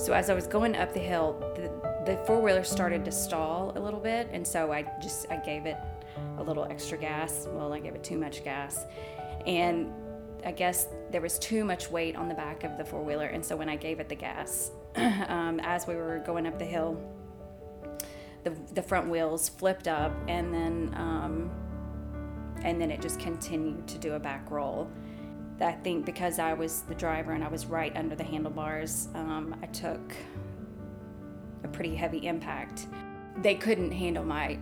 So as I was going up the hill, the, the four wheeler started to stall a little bit, and so I just I gave it a little extra gas. Well, I gave it too much gas, and I guess there was too much weight on the back of the four wheeler, and so when I gave it the gas, um, as we were going up the hill, the the front wheels flipped up, and then um, and then it just continued to do a back roll. I think because I was the driver and I was right under the handlebars, um, I took a pretty heavy impact. They couldn't handle my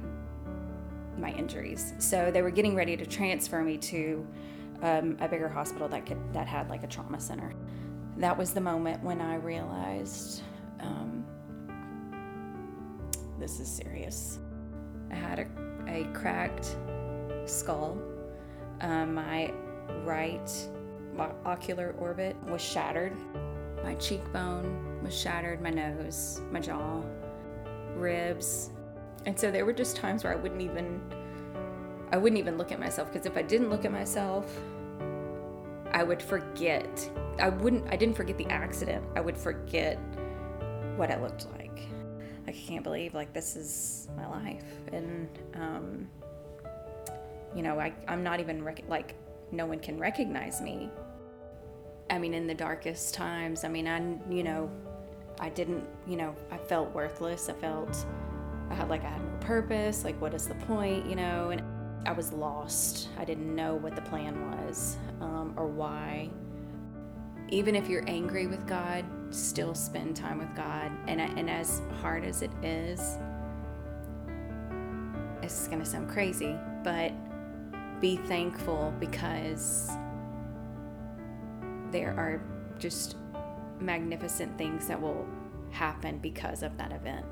my injuries, so they were getting ready to transfer me to um, a bigger hospital that could that had like a trauma center. That was the moment when I realized um, this is serious. I had a, a cracked skull. Um, my right ocular orbit was shattered. My cheekbone was shattered, my nose, my jaw, ribs. And so there were just times where I wouldn't even I wouldn't even look at myself because if I didn't look at myself, I would forget. I wouldn't I didn't forget the accident. I would forget what I looked like. I can't believe like this is my life and um you know, I I'm not even rec- like no one can recognize me I mean, in the darkest times, I mean, I, you know, I didn't, you know, I felt worthless. I felt I had like I had no purpose. Like, what is the point, you know? And I was lost. I didn't know what the plan was um, or why. Even if you're angry with God, still spend time with God. And, and as hard as it is, it's going to sound crazy, but be thankful because there are just magnificent things that will happen because of that event.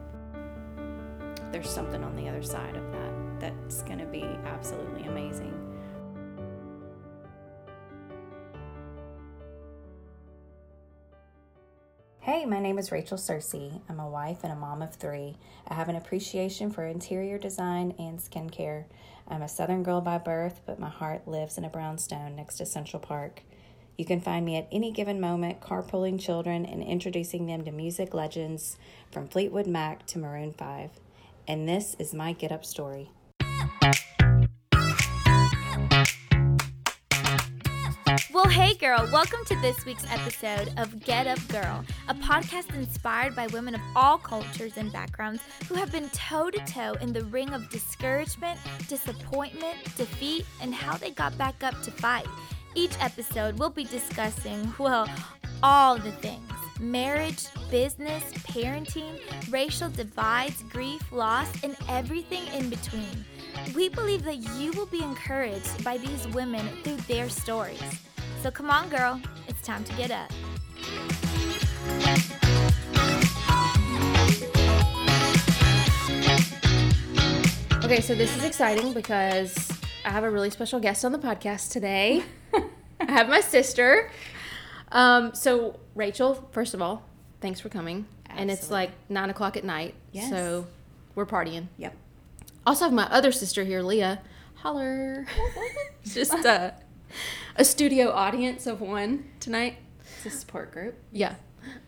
There's something on the other side of that that's going to be absolutely amazing. Hey, my name is Rachel Searcy. I'm a wife and a mom of three. I have an appreciation for interior design and skincare. I'm a Southern girl by birth, but my heart lives in a brownstone next to Central Park. You can find me at any given moment carpooling children and introducing them to music legends from Fleetwood Mac to Maroon 5. And this is my get up story. Well, hey, girl, welcome to this week's episode of Get Up Girl, a podcast inspired by women of all cultures and backgrounds who have been toe to toe in the ring of discouragement, disappointment, defeat, and how they got back up to fight. Each episode, we'll be discussing, well, all the things marriage, business, parenting, racial divides, grief, loss, and everything in between. We believe that you will be encouraged by these women through their stories. So come on, girl, it's time to get up. Okay, so this is exciting because I have a really special guest on the podcast today. I have my sister. Um, so Rachel, first of all, thanks for coming. Absolutely. And it's like nine o'clock at night. Yes. So we're partying. Yep. Also have my other sister here, Leah. Holler. Just uh, a studio audience of one tonight. It's a support group. Yeah.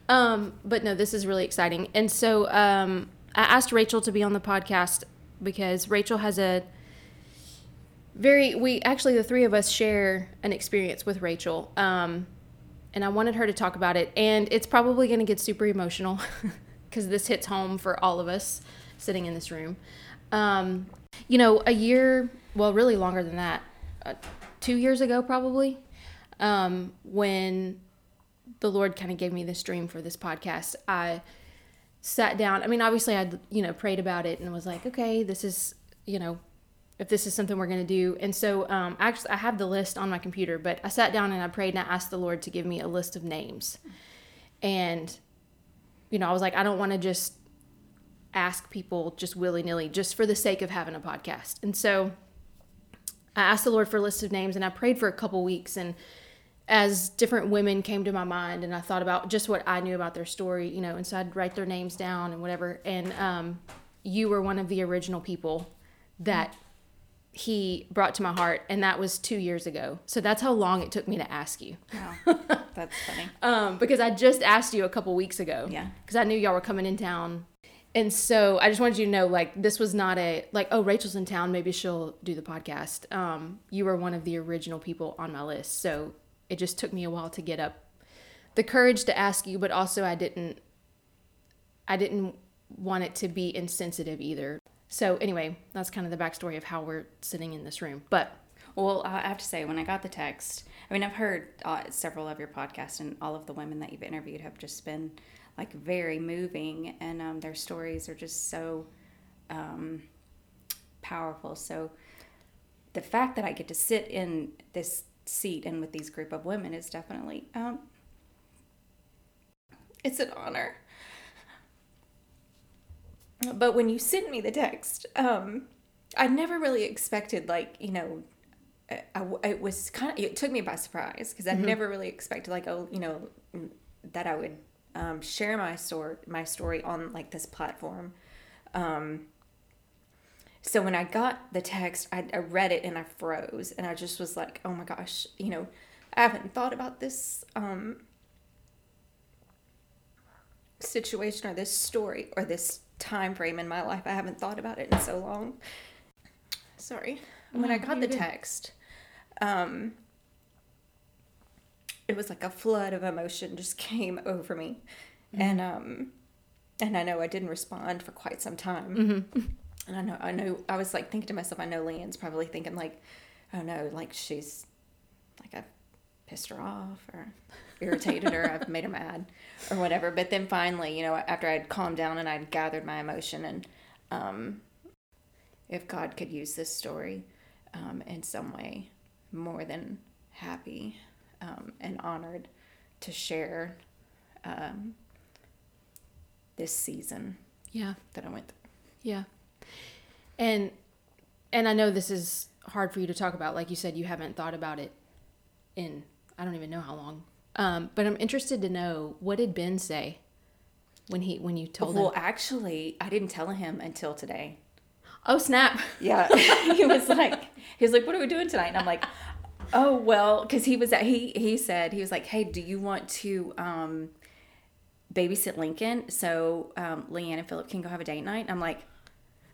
Um, but no, this is really exciting. And so um, I asked Rachel to be on the podcast because Rachel has a very we actually the three of us share an experience with Rachel. Um, and I wanted her to talk about it. And it's probably going to get super emotional because this hits home for all of us sitting in this room. Um, you know, a year, well, really longer than that, uh, two years ago, probably, um, when the Lord kind of gave me this dream for this podcast, I sat down. I mean, obviously, I'd, you know, prayed about it and was like, okay, this is, you know, if this is something we're going to do. And so, um, actually, I have the list on my computer, but I sat down and I prayed and I asked the Lord to give me a list of names. And, you know, I was like, I don't want to just ask people just willy nilly, just for the sake of having a podcast. And so I asked the Lord for a list of names and I prayed for a couple weeks. And as different women came to my mind and I thought about just what I knew about their story, you know, and so I'd write their names down and whatever. And um, you were one of the original people that he brought to my heart, and that was two years ago. So that's how long it took me to ask you. Wow. That's funny. um, because I just asked you a couple weeks ago. Yeah. Because I knew y'all were coming in town. And so I just wanted you to know, like, this was not a, like, oh, Rachel's in town. Maybe she'll do the podcast. Um, you were one of the original people on my list. So it just took me a while to get up the courage to ask you, but also I didn't, I didn't want it to be insensitive either. So anyway, that's kind of the backstory of how we're sitting in this room. But Well, I have to say, when I got the text, I mean, I've heard uh, several of your podcasts, and all of the women that you've interviewed have just been like very moving, and um, their stories are just so um, powerful. So the fact that I get to sit in this seat and with these group of women is definitely um, it's an honor. But when you sent me the text, um, I never really expected like you know I, I- it was kind of it took me by surprise because I never really expected like oh you know that I would um, share my story my story on like this platform. Um, so when I got the text, I, I read it and I froze and I just was like, oh my gosh, you know, I haven't thought about this um, situation or this story or this time frame in my life. I haven't thought about it in so long. Sorry. When I got the text, um, it was like a flood of emotion just came over me, and um, and I know I didn't respond for quite some time. And I know I know I was like thinking to myself, I know Leanne's probably thinking like, oh no, like she's like I've pissed her off or irritated her, I've made her mad or whatever. But then finally, you know, after I'd calmed down and I'd gathered my emotion and um, if God could use this story um, in some way, more than happy um, and honored to share um, this season yeah. that I went through. Yeah. And and I know this is hard for you to talk about. Like you said, you haven't thought about it in I don't even know how long. Um, but I'm interested to know what did Ben say when he when you told Well, him? Well, actually, I didn't tell him until today. Oh snap! Yeah, he was like, he was like, "What are we doing tonight?" And I'm like, "Oh well," because he was at he he said he was like, "Hey, do you want to um, babysit Lincoln so um, Leanne and Philip can go have a date night?" And I'm like,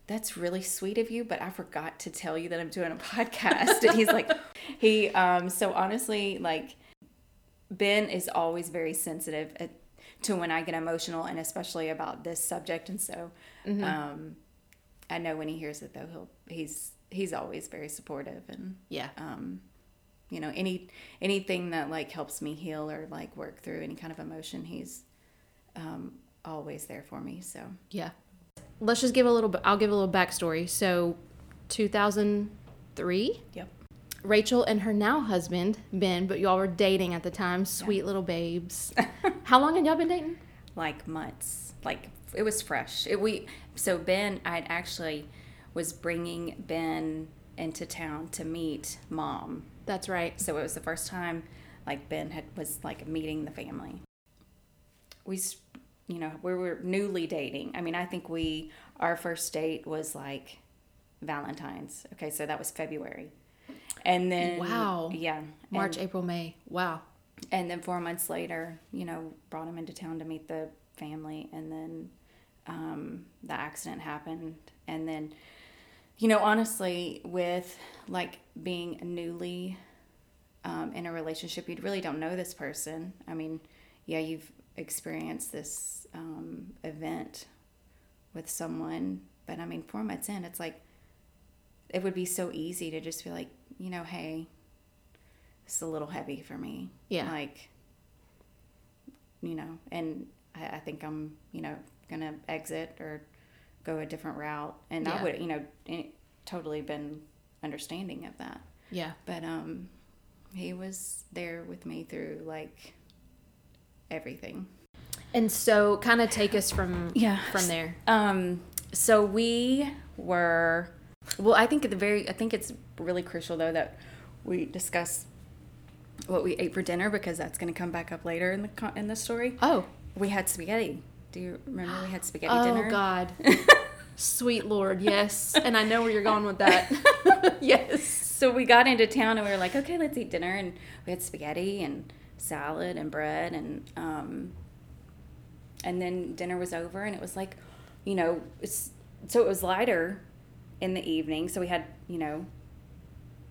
"That's really sweet of you, but I forgot to tell you that I'm doing a podcast." and he's like, he um, so honestly like Ben is always very sensitive at, to when I get emotional and especially about this subject, and so. Um, I know when he hears it though, he'll he's he's always very supportive and Yeah. um, you know any anything that like helps me heal or like work through any kind of emotion, he's um, always there for me. So Yeah. Let's just give a little bit. I'll give a little backstory. So, 2003, yep, Rachel and her now husband Ben, but y'all were dating at the time. Sweet little babes. how long had y'all been dating? like months, like it was fresh. It, we so Ben, I actually was bringing Ben into town to meet mom That's right. so it was the first time like ben had was like meeting the family we you know we were newly dating i mean i think we our first date was like valentine's okay so that was february and then Wow. yeah March, and, April, May. Wow. and then four months later you know brought him into town to meet the family and then um, the accident happened and then you know honestly with like being newly um, in a relationship you really don't know this person i mean yeah you've experienced this um, event with someone but i mean four months in it's like it would be so easy to just be like you know hey it's a little heavy for me Yeah. like you know and I, I think i'm you know gonna exit or go a different route and Yeah. i would you know totally been understanding of that Yeah. but um he was there with me through like everything And so, kind of take us from Yeah. from there. um so we were well i think at the very i think it's really crucial though that we discuss what we ate for dinner because that's going to come back up later in the in the story Oh. we had spaghetti do you remember we had spaghetti Oh dinner Oh God. Sweet Lord, yes. And I know where you're going with that. yes. so we got into town and we were like, okay, let's eat dinner. And we had spaghetti and salad and bread and um, and then dinner was over and it was like, you know, it's so it was lighter in the evening, so we had you know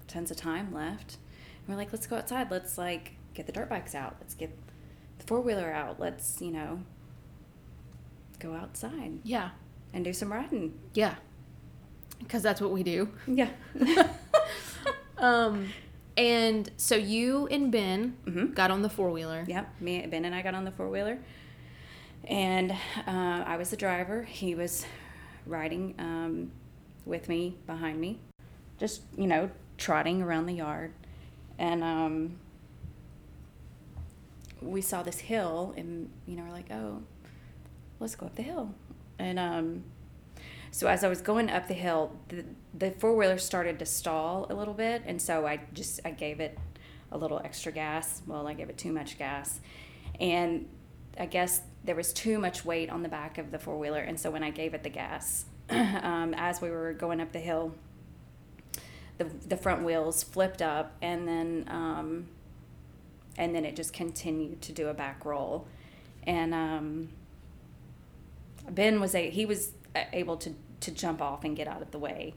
tons of time left. And we're like, let's go outside. Let's like get the dirt bikes out. Let's get the four wheeler out. Let's you know go outside Yeah. and do some riding. Yeah. Because that's what we do. Yeah. Um, and so you and Ben Mhm. got on the four wheeler. Yep, me, Ben, and I got on the four wheeler, and uh, I was the driver. He was riding um, with me behind me, just you know trotting around the yard, and um, we saw this hill, and you know we're like, oh, let's go up the hill, and um, so as I was going up the hill, the, the four wheeler started to stall a little bit, and so I just I gave it a little extra gas. Well, I gave it too much gas, and I guess there was too much weight on the back of the four wheeler, and so when I gave it the gas, um, as we were going up the hill, the the front wheels flipped up, and then um, and then it just continued to do a back roll, and um, Ben was a he was able to to jump off and get out of the way,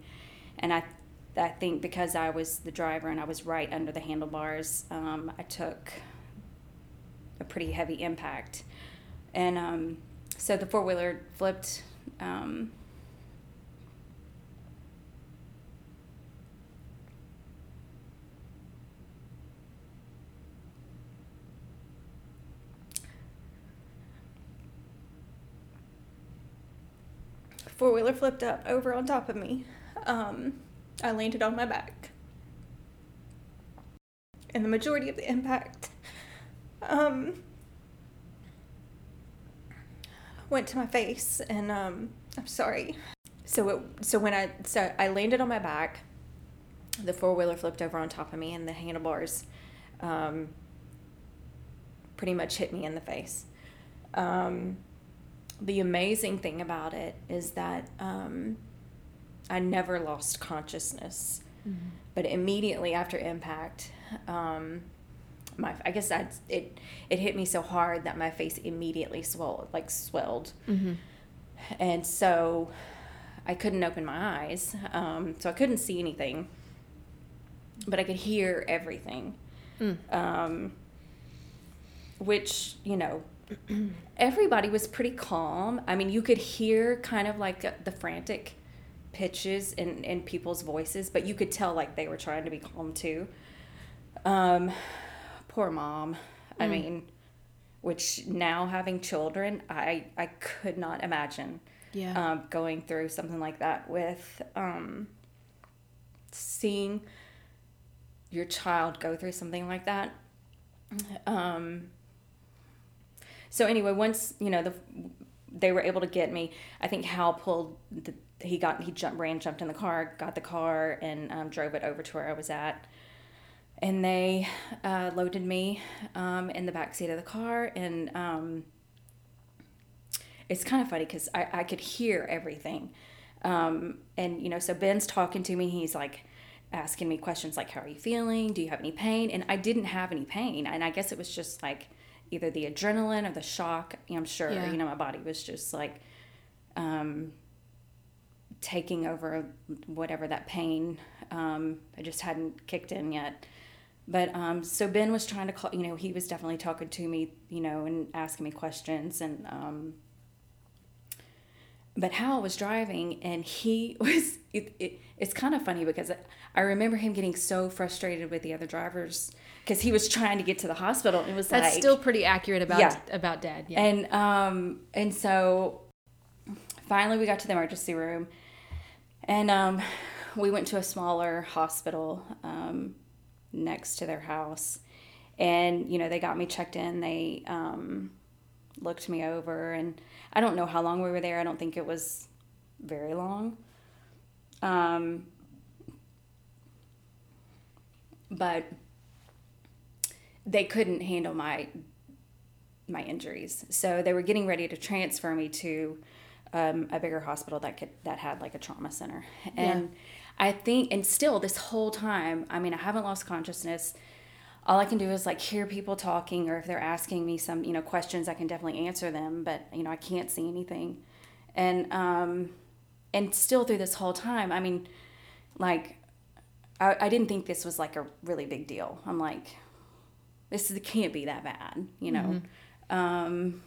and I I think because I was the driver and I was right under the handlebars, um, I took a pretty heavy impact, and um, so the four wheeler flipped. Um, four wheeler flipped up over on top of me. Um, I landed on my back. And the majority of the impact um, went to my face, and um, I'm sorry. So it, so when I so I landed on my back, the four wheeler flipped over on top of me, and the handlebars um, pretty much hit me in the face. Um, the amazing thing about it is that um, I never lost consciousness, but immediately after impact, um, my I guess that it it hit me so hard that my face immediately swelled like swelled, Mm-hmm. and so I couldn't open my eyes, um, so I couldn't see anything, but I could hear everything. Mm. um, which you know everybody was pretty calm i mean you could hear kind of like uh, the frantic pitches in, in people's voices but you could tell like they were trying to be calm too um, poor mom i Mm. mean which now having children i i could not imagine Yeah. um, going through something like that with um, seeing your child go through something like that. Um, so anyway, once you know the they were able to get me, I think Hal pulled the he got he jumped ran jumped in the car, got the car, and um, drove it over to where I was at. And they uh, loaded me um, in the back seat of the car, and um, it's kind of funny because I, I could hear everything. Um, and, you know, so Ben's talking to me. He's like asking me questions like, How are you feeling? Do you have any pain? And I didn't have any pain. And I guess it was just like either the adrenaline or the shock. I'm sure, Yeah. you know, my body was just like um, taking over whatever that pain. Um, I just hadn't kicked in yet. But um, so Ben was trying to call, you know, he was definitely talking to me, you know, and asking me questions. And, um, but Hal was driving and he was, it, it, it's kind of funny because I remember him getting so frustrated with the other drivers because he was trying to get to the hospital. It was That's like, still pretty accurate about Yeah. about dad. Yeah. and um and so finally we got to the emergency room and um we went to a smaller hospital um next to their house and you know they got me checked in they um looked me over and I don't know how long we were there I don't think it was very long um but they couldn't handle my my injuries. So they were getting ready to transfer me to um, a bigger hospital that could that had like a trauma center. And I think, and still this whole time, I mean, I haven't lost consciousness. all I can do is like hear people talking, or if they're asking me some, you know, questions, I can definitely answer them, but you know, I can't see anything. And um, and still through this whole time, I mean, like, I, I didn't think this was like a really big deal. I'm like, this is, can't be that bad, you know. Um,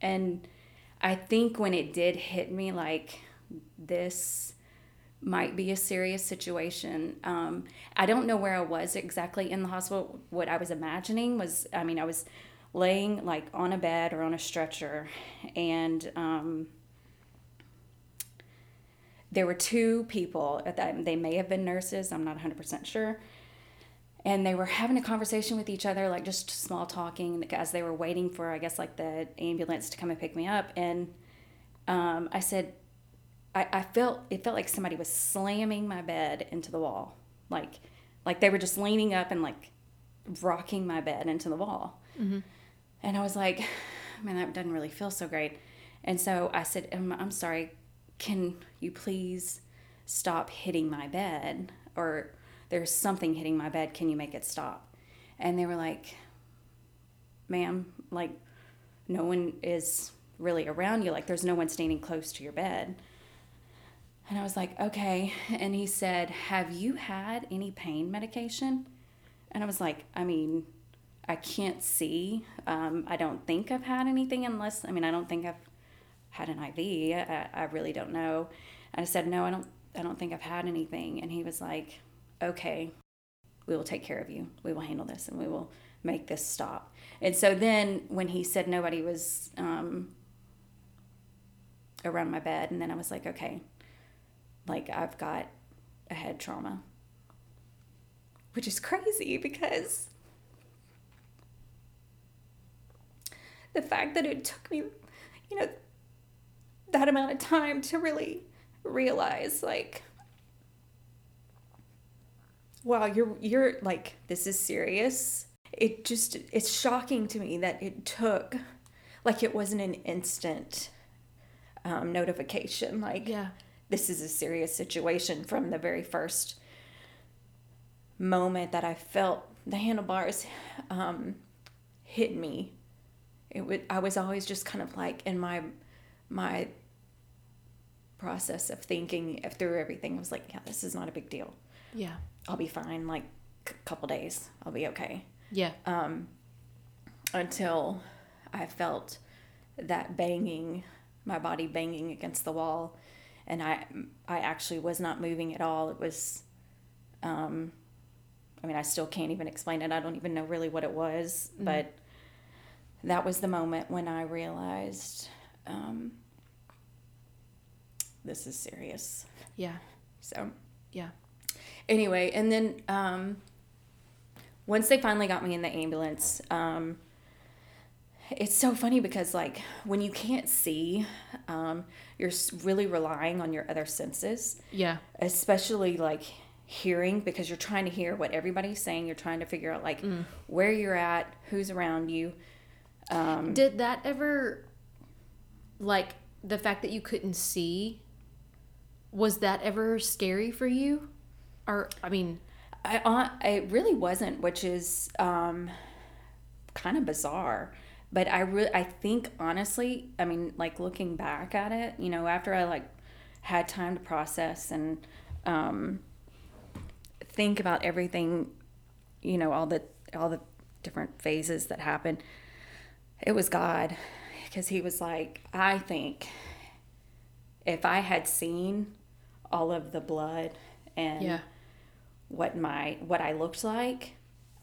and I think when it did hit me, like this might be a serious situation. Um, I don't know where I was exactly in the hospital. What I was imagining was, I mean, I was laying like on a bed or on a stretcher, and um, there were two people. At that, they may have been nurses. I'm not 100% sure. And they were having a conversation with each other, like just small talking, as they were waiting for, I guess, like the ambulance to come and pick me up. And um, I said, I, I felt it felt like somebody was slamming my bed into the wall, like like they were just leaning up and like rocking my bed into the wall. Mm-hmm. And I was like, man, that doesn't really feel so great. And so I said, I'm, I'm sorry, can you please stop hitting my bed? Or there's something hitting my bed. Can you make it stop? And they were like, ma'am, like, no one is really around you. Like, there's no one standing close to your bed. And I was like, okay. And he said, have you had any pain medication? And I was like, I mean, I can't see. Um, I don't think I've had anything unless, I mean, I don't think I've had an IV. I, I really don't know. And I said, no, I don't, I don't think I've had anything. And he was like, okay, we will take care of you. We will handle this and we will make this stop. And so then when he said nobody was um, around my bed, and then I was like, okay, like I've got a head trauma, which is crazy because the fact that it took me, you know, that amount of time to really realize like wow you're you're like this is serious it just it's shocking to me that it took like it wasn't an instant um, notification like Yeah. this is a serious situation from the very first moment that I felt the handlebars um, hit me. It would I was always just kind of like in my my process of thinking through everything. I was like, yeah, this is not a big deal. Yeah. I'll be fine. Like a couple days, I'll be okay. Yeah. Um, until I felt that banging, my body banging against the wall, and I I actually was not moving at all. It was, um, I mean, I still can't even explain it. I don't even know really what it was, but that was the moment when I realized um, this is serious. Yeah. So Yeah. Anyway, and then um, once they finally got me in the ambulance, um, it's so funny because like when you can't see, um, you're really relying on your other senses, Yeah. especially like hearing because you're trying to hear what everybody's saying. You're trying to figure out like where you're at, who's around you. Um, Did that ever, like, the fact that you couldn't see, was that ever scary for you? Or, I mean, I, uh, it really wasn't, which is um, kind of bizarre. But I really, I think honestly, I mean, like looking back at it, you know, after I like had time to process and um, think about everything, you know, all the all the different phases that happened. It was God, because He was like, I think if I had seen all of the blood and yeah. What my what I looked like,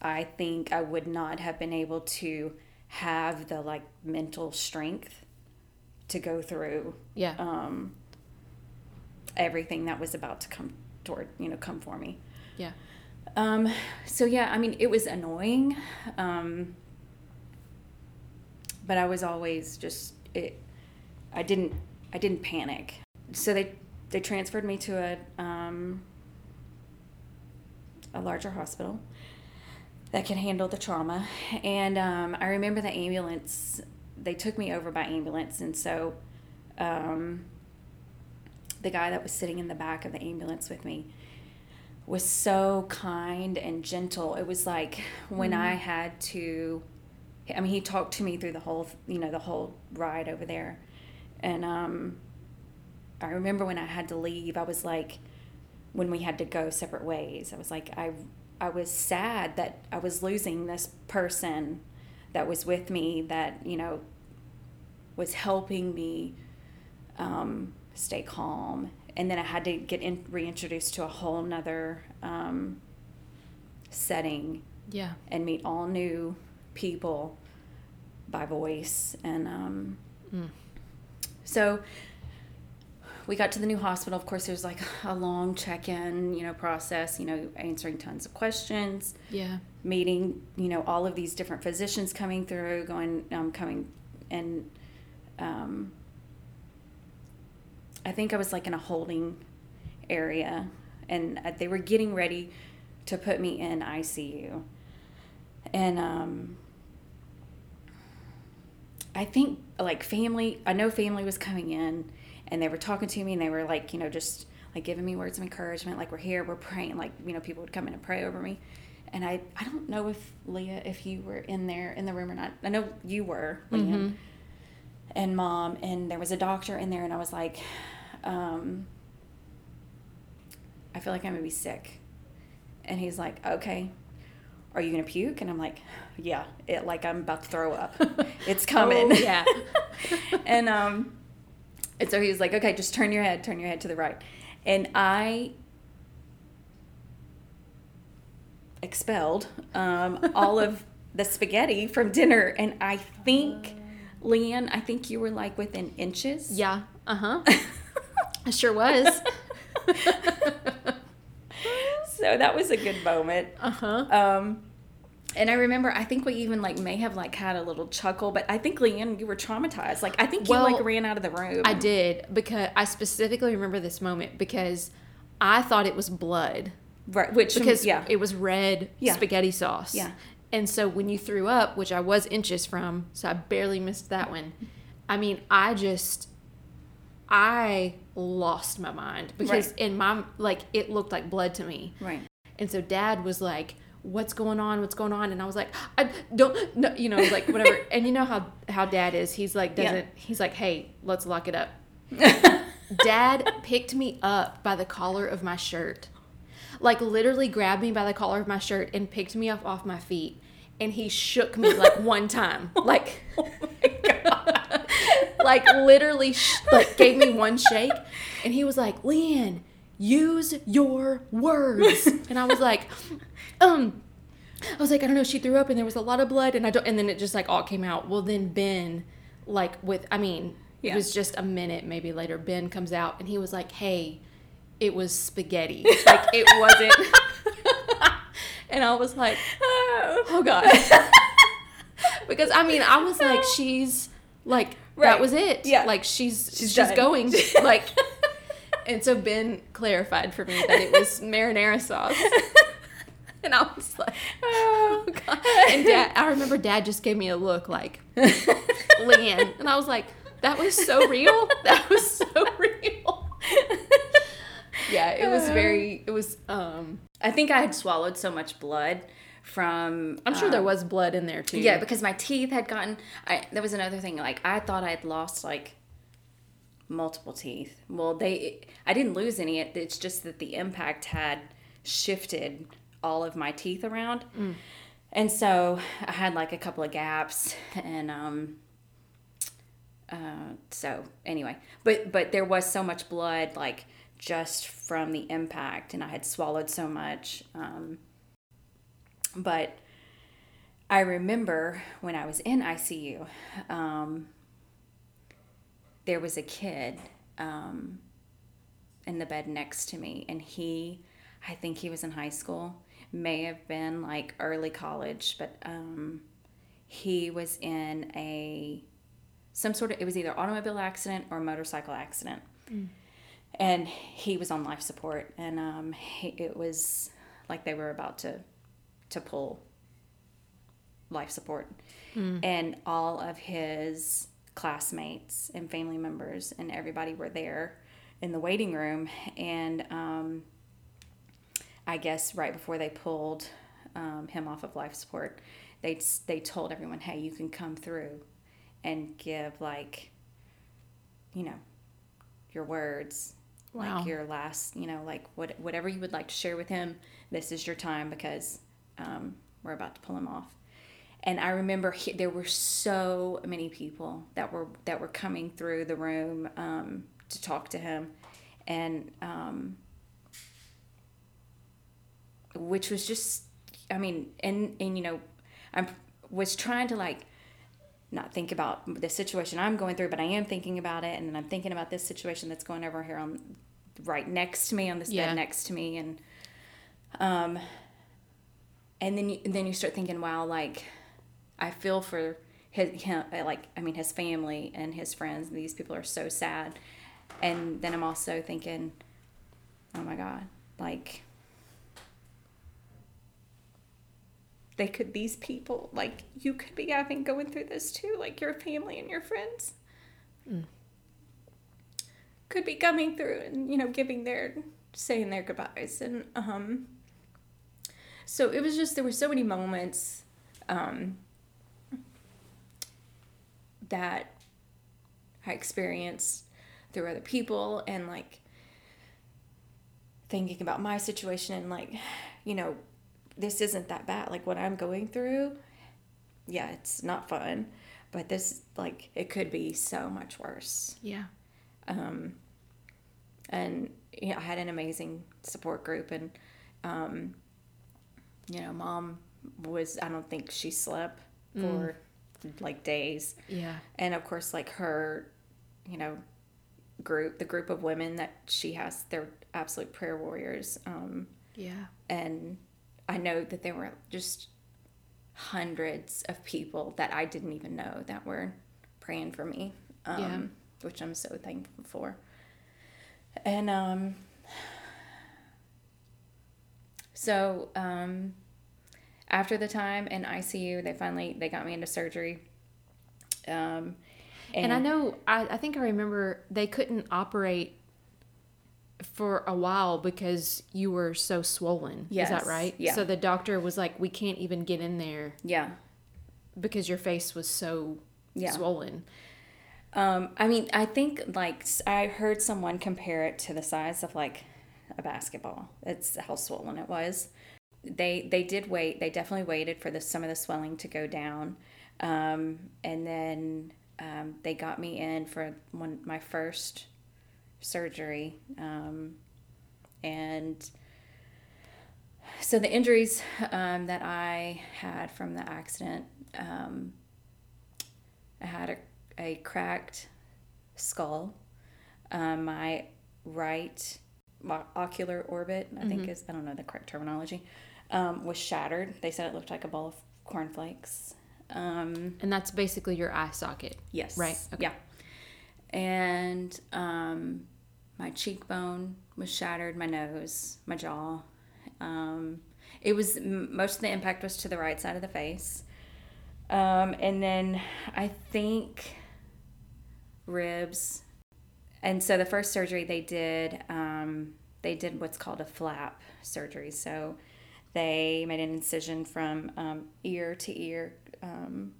I think I would not have been able to have the like mental strength to go through Yeah. um, everything that was about to come toward you know come for me. yeah. Um, so yeah, I mean it was annoying, um, but I was always just it. I didn't I didn't panic. So they they transferred me to a um, a larger hospital that can handle the trauma, and um, I remember the ambulance. They took me over by ambulance, and so um, the guy that was sitting in the back of the ambulance with me was so kind and gentle. It was like when I had to I mean he talked to me through the whole you know the whole ride over there. And um I remember when I had to leave, I was like when we had to go separate ways. I was like I I was sad that I was losing this person that was with me that, you know, was helping me um, stay calm. And then I had to get in, reintroduced to a whole nother um, setting Yeah. and meet all new people by voice. And um, so we got to the new hospital. Of course, there's like a long check in, you know, process, you know, answering tons of questions Yeah. meeting you know all of these different physicians coming through going um, coming and um, i think i was like in a holding area and uh, they were getting ready to put me in icu and um, i think like family i know family was coming in and they were talking to me and they were like you know just like giving me words of encouragement like we're here we're praying like you know people would come in and pray over me and I, I don't know if Leah, if you were in there in the room or not. I know you were, Leanne, and mom, and there was a doctor in there, and I was like, um, I feel like I'm gonna be sick, and he's like, okay, are you gonna puke? And I'm like, yeah, it like I'm about to throw up, it's coming, Oh, yeah. and um, and so he was like, okay, just turn your head, turn your head to the right, and I expelled um, all of the spaghetti from dinner, and I think, Leanne, I think you were like within inches. Yeah. Uh huh. I sure was. so that was a good moment. Uh huh. Um, and I remember, I think we even like may have like had a little chuckle, but I think Leanne, you were traumatized. Like I think you like ran out of the room. I did because I specifically remember this moment because I thought it was blood right? Which mm, because yeah, it was red Yeah. spaghetti sauce. Yeah. And so when you threw up, which I was inches from, so I barely missed that one. I mean, I just I lost my mind because Right. in my like it looked like blood to me. right. And so dad was like, What's going on? What's going on? And I was like, I don't no you know, like whatever. and you know how how dad is. He's like doesn't he's like, Hey, let's lock it up. Dad picked me up by the collar of my shirt. Like literally grabbed me by the collar of my shirt and picked me up off my feet. And he shook me like one time. Oh like oh my god. like literally sh- like gave me one shake and he was like, "Leanne, use your words." And I was like, um I was like, I don't know, she threw up and there was a lot of blood and I don't and then it just like all came out. Well, then Ben like with I mean, Yeah. it was just a minute maybe later Ben comes out and he was like, "Hey, it was spaghetti." Like it wasn't And I was like, "Oh god." because I mean, I was like, she's like Right. that was it. Yeah. Like she's She's she's, going like and so Ben clarified for me that it was marinara sauce. And I was like, Oh, God. And dad I remember dad just gave me a look like Leanne. And I was like, that was so real. That was so real. Yeah, it was very it was um I think I had swallowed so much blood from. I'm sure there um, was blood in there too. Yeah, because my teeth had gotten. I that was another thing. Like I thought I had lost like multiple teeth. Well, they. I didn't lose any. It's just that the impact had shifted all of my teeth around, and so I had like a couple of gaps, and um. Uh, so anyway, but but there was so much blood, like just from the impact, and I had swallowed so much. Um, but I remember when I was in ICU, um, there was a kid um, in the bed next to me, and he, I think he was in high school, may have been like early college, but um, he was in a some sort of it was either automobile accident or motorcycle accident, and he was on life support, and um, he, it was like they were about to to pull life support. And all of his classmates and family members and everybody were there in the waiting room. And um, I guess right before they pulled um, him off of life support, they they told everyone, "Hey, you can come through and give like, you know, your words, Wow. like your last, you know, like what whatever you would like to share with him. This is your time because um, we're about to pull him off." And I remember he, there were so many people that were that were coming through the room um, to talk to him, and um, which was just i mean and and you know i was trying to like not think about the situation i'm going through but i am thinking about it. And i'm thinking about this situation that's going over here on right next to me on this Yeah. bed next to me. And um and then you then you start thinking wow like i feel for his him like i mean his family and his friends. And these people are so sad. And then i'm also thinking oh my god like they could these people like you could be having going through this too like your family and your friends. Could be coming through and you know giving their saying their goodbyes and um so it was just there were so many moments um that i experienced through other people and like thinking about my situation and like you know this isn't that bad. Like what i'm going through yeah it's not fun but this like it could be so much worse. Yeah. um, and you know, I had an amazing support group, and um, you know, mom was I don't think she slept for like days, Yeah. and of course, like her, you know, group, the group of women that she has, they're absolute prayer warriors, um, Yeah. and I know that there were just hundreds of people that I didn't even know that were praying for me, um, Yeah. which I'm so thankful for. And um, so um, after the time in ICU, they finally they got me into surgery. Um, And, I know, I, I think I remember they couldn't operate for a while because you were so swollen. Yes. Is that right? yeah. So the doctor was like, we can't even get in there yeah, because your face was so Yeah. swollen. Um, I mean, I think like I heard someone compare it to the size of like a basketball. It's how swollen it was. They they did wait. They definitely waited for the some of the swelling to go down, um, and then um, they got me in for one my first surgery, um, and so the injuries um, that I had from the accident. Um, I had a, a cracked skull. Um, my right ocular orbit, I think is, I don't know the correct terminology, um, was shattered. They said it looked like a ball of cornflakes. Um, And that's basically your eye socket. yes. Right, okay. Yeah. And um, my cheekbone was shattered, my nose, my jaw. Um, it was, most of the impact was to the right side of the face. Um, and then I think ribs. And so the first surgery they did, um, they did what's called a flap surgery. So they made an incision from um, ear to ear um,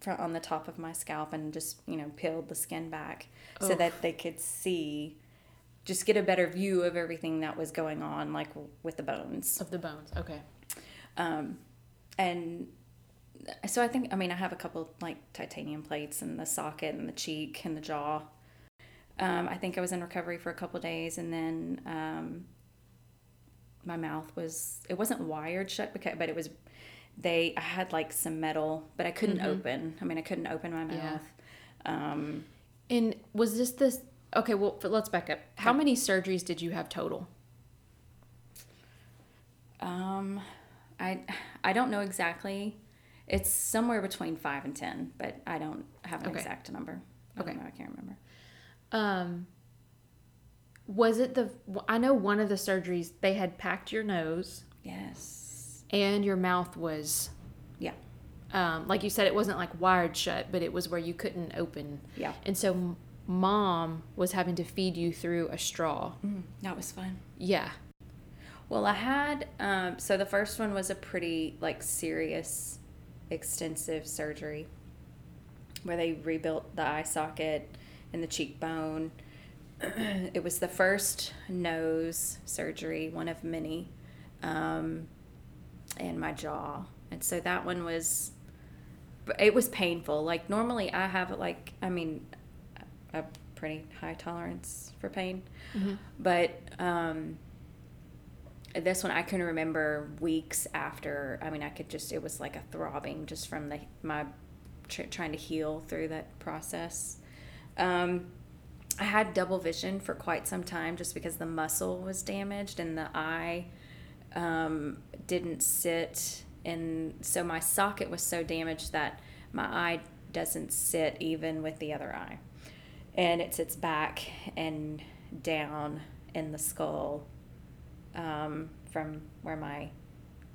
from on the top of my scalp and just you know peeled the skin back so that they could see, just get a better view of everything that was going on, like with the bones Of the bones. Okay. um, and so I think I mean I have a couple like titanium plates in the socket and the cheek and the jaw. Um, I think I was in recovery for a couple days, and then um, my mouth was it wasn't wired shut because but it was they I had like some metal, but I couldn't open. I mean I couldn't open my Yeah. mouth. Um, And was this this? Okay, well, let's back up. How many surgeries did you have total? um, I I don't know exactly. It's somewhere between five and ten, but I don't have an Okay. exact number. I Okay. know. I can't remember. Um, was it the? I know one of the surgeries they had packed your nose Yes. and your mouth was, Yeah. um, like you said, it wasn't like wired shut, but it was where you couldn't open. Yeah. And so, mom was having to feed you through a straw. Mm, that was fun. Yeah. Well, I had um, so the first one was a pretty like serious, extensive surgery where they rebuilt the eye socket and the cheekbone. it was the first nose surgery, one of many, um, and my jaw. And so that one was, it was painful. Like normally I have like, I mean, a pretty high tolerance for pain, but um, this one I can remember weeks after. I mean, I could just, it was like a throbbing just from the, my tr- trying to heal through that process. Um, I had double vision for quite some time just because the muscle was damaged and the eye um, didn't sit. And so my socket was so damaged that my eye doesn't sit even with the other eye. And it sits back and down in the skull um, from where my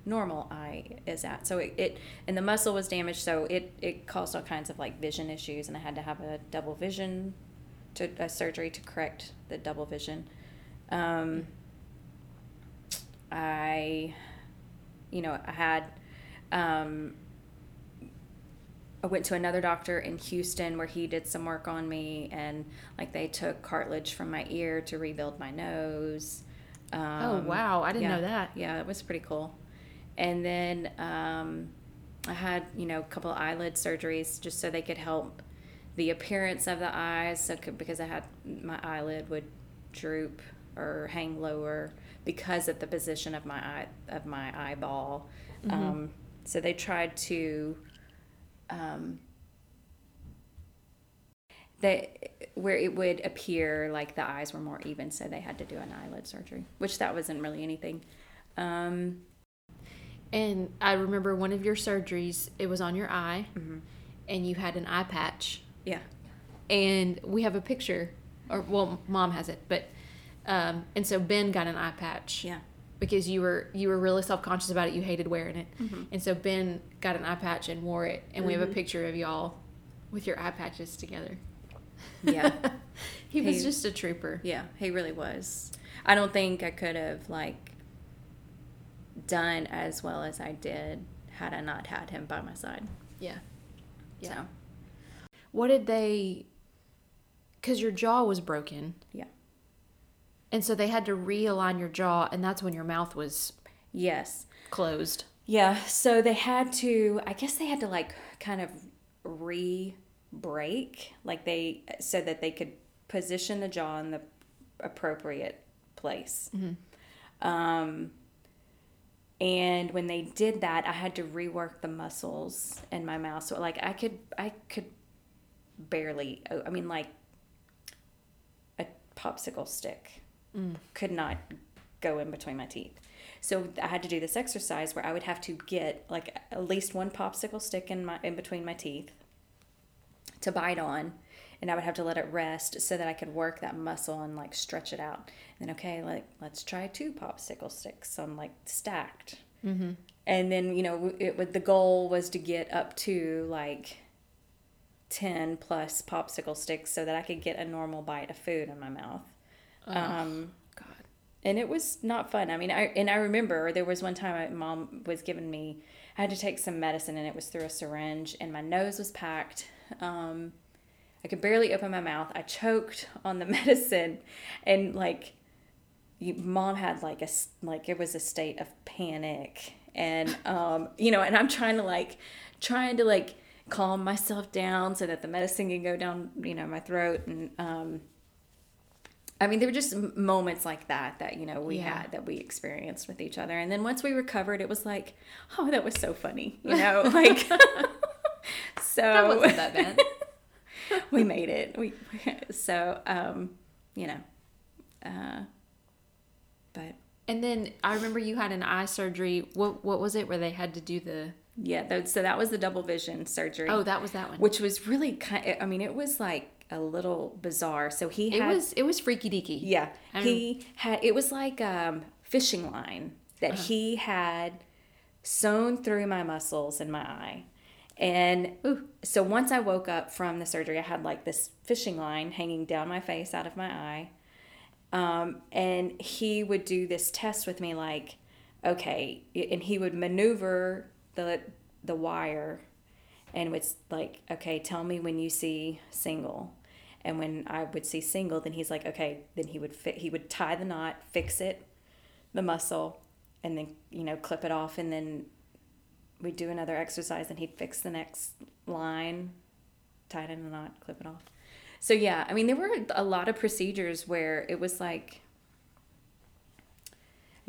normal eye is at. So it, it and the muscle was damaged, so it it caused all kinds of like vision issues, and I had to have a double vision to a surgery to correct the double vision. Um, I, you know, I had. Um, I went to another doctor in Houston where he did some work on me, and like they took cartilage from my ear to rebuild my nose. Um, Oh, wow. I didn't yeah, know that. Yeah, it was pretty cool. And then um, I had, you know, a couple of eyelid surgeries just so they could help the appearance of the eyes. So because I had my eyelid would droop or hang lower because of the position of my eye of my eyeball. Um, so they tried to um, that where it would appear like the eyes were more even, so they had to do an eyelid surgery, which that wasn't really anything. Um, And I remember one of your surgeries, it was on your eye, Mm-hmm. and you had an eye patch. Yeah, And we have a picture, or well, mom has it, but um, and so Ben got an eye patch. yeah, Because you were you were really self conscious about it, you hated wearing it, Mm-hmm. and so Ben got an eye patch and wore it, and we have a picture of y'all with your eye patches together. yeah, he was just a trooper. yeah. He really was. I don't think I could have like done as well as I did had I not had him by my side. Yeah. Yeah. So What did they? Because your jaw was broken, yeah, and so they had to realign your jaw, and that's when your mouth was yes. closed. Yeah, so they had to, I guess they had to like kind of re break, like they, so that they could position the jaw in the appropriate place. Um, and when they did that, I had to rework the muscles in my mouth. So like I could, I could barely, I mean, like a popsicle stick could not go in between my teeth. So I had to do this exercise where I would have to get like at least one popsicle stick in my in between my teeth to bite on, and I would have to let it rest so that I could work that muscle and like stretch it out. And then okay, like let's try two popsicle sticks. So I'm like stacked, mm-hmm. and then you know it would the goal was to get up to like 10 plus popsicle sticks so that I could get a normal bite of food in my mouth. Um, God. and it was not fun. I mean, I and I remember there was one time my mom was giving me, I had to take some medicine and it was through a syringe and my nose was packed. Um, I could barely open my mouth. I choked on the medicine, and like, you, mom had like a s- like it was a state of panic, and um, you know, and I'm trying to like, trying to like calm myself down so that the medicine can go down, you know, my throat, and um, I mean, there were just moments like that that you know we Yeah. had that we experienced with each other, and then once we recovered, it was like, oh, that was so funny, you know, like. so That wasn't that bad. we made it. We so um, you know, uh, but And then I remember you had an eye surgery. What what was it where they had to do the? Yeah. That, so that was the double vision surgery. Oh, that was that one. which was really kind. I mean, it was like a little bizarre. So he it was it was freaky deaky. Yeah. He had it was like um fishing line that Uh-huh. he had sewn through my muscles in my eye. And so once I woke up from the surgery, I had like this fishing line hanging down my face out of my eye. Um, and he would do this test with me, like, okay, and he would maneuver the the wire, and was like, okay, tell me when you see single, and when I would see single, then he's like, okay, then he would fi- he would tie the knot, fix it, the muscle, and then you know clip it off, and then we'd do another exercise, and he'd fix the next line, tie it in a knot, clip it off. So yeah, I mean there were a lot of procedures where it was like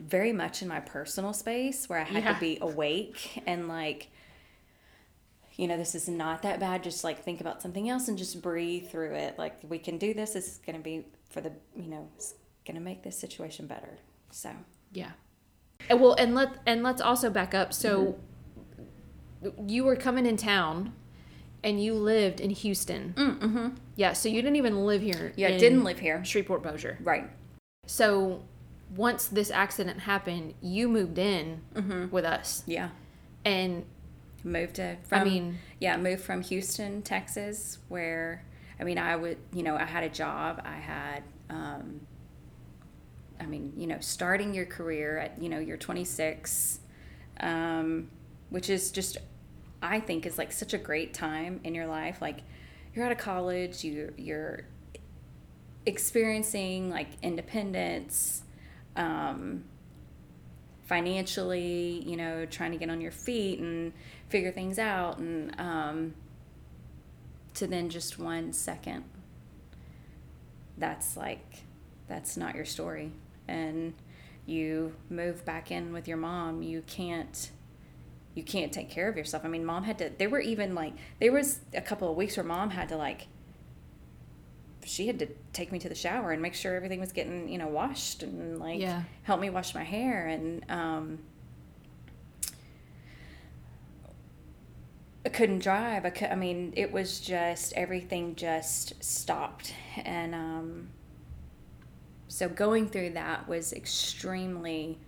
very much in my personal space where I had Yeah. to be awake and like you know this is not that bad just like think about something else and just breathe through it like we can do this this is going to be for the you know it's going to make this situation better so Yeah. And well, and let and let's also back up. So you were coming in town, and you lived in Houston. mm-hmm. Yeah. So you didn't even live here. yeah didn't live here Shreveport Bossier. right So once this accident happened, you moved in with us, yeah. And moved to from, I mean, yeah moved from houston texas where i mean i would you know i had a job. I had um, i mean you know starting your career at you know you're 26 um, which is just i think is like such a great time in your life. Like you're out of college. You you're experiencing like independence um, financially, you know, trying to get on your feet and figure things out, and um, to then just one second, that's like, that's not your story. And you move back in with your mom, you can't. You can't take care of yourself. I mean, mom had to. There were even like there was a couple of weeks where mom had to like she had to take me to the shower and make sure everything was getting you know washed and like Yeah. help me wash my hair and um I couldn't drive. I, could, I mean, it was just everything just stopped, and um, so going through that was extremely,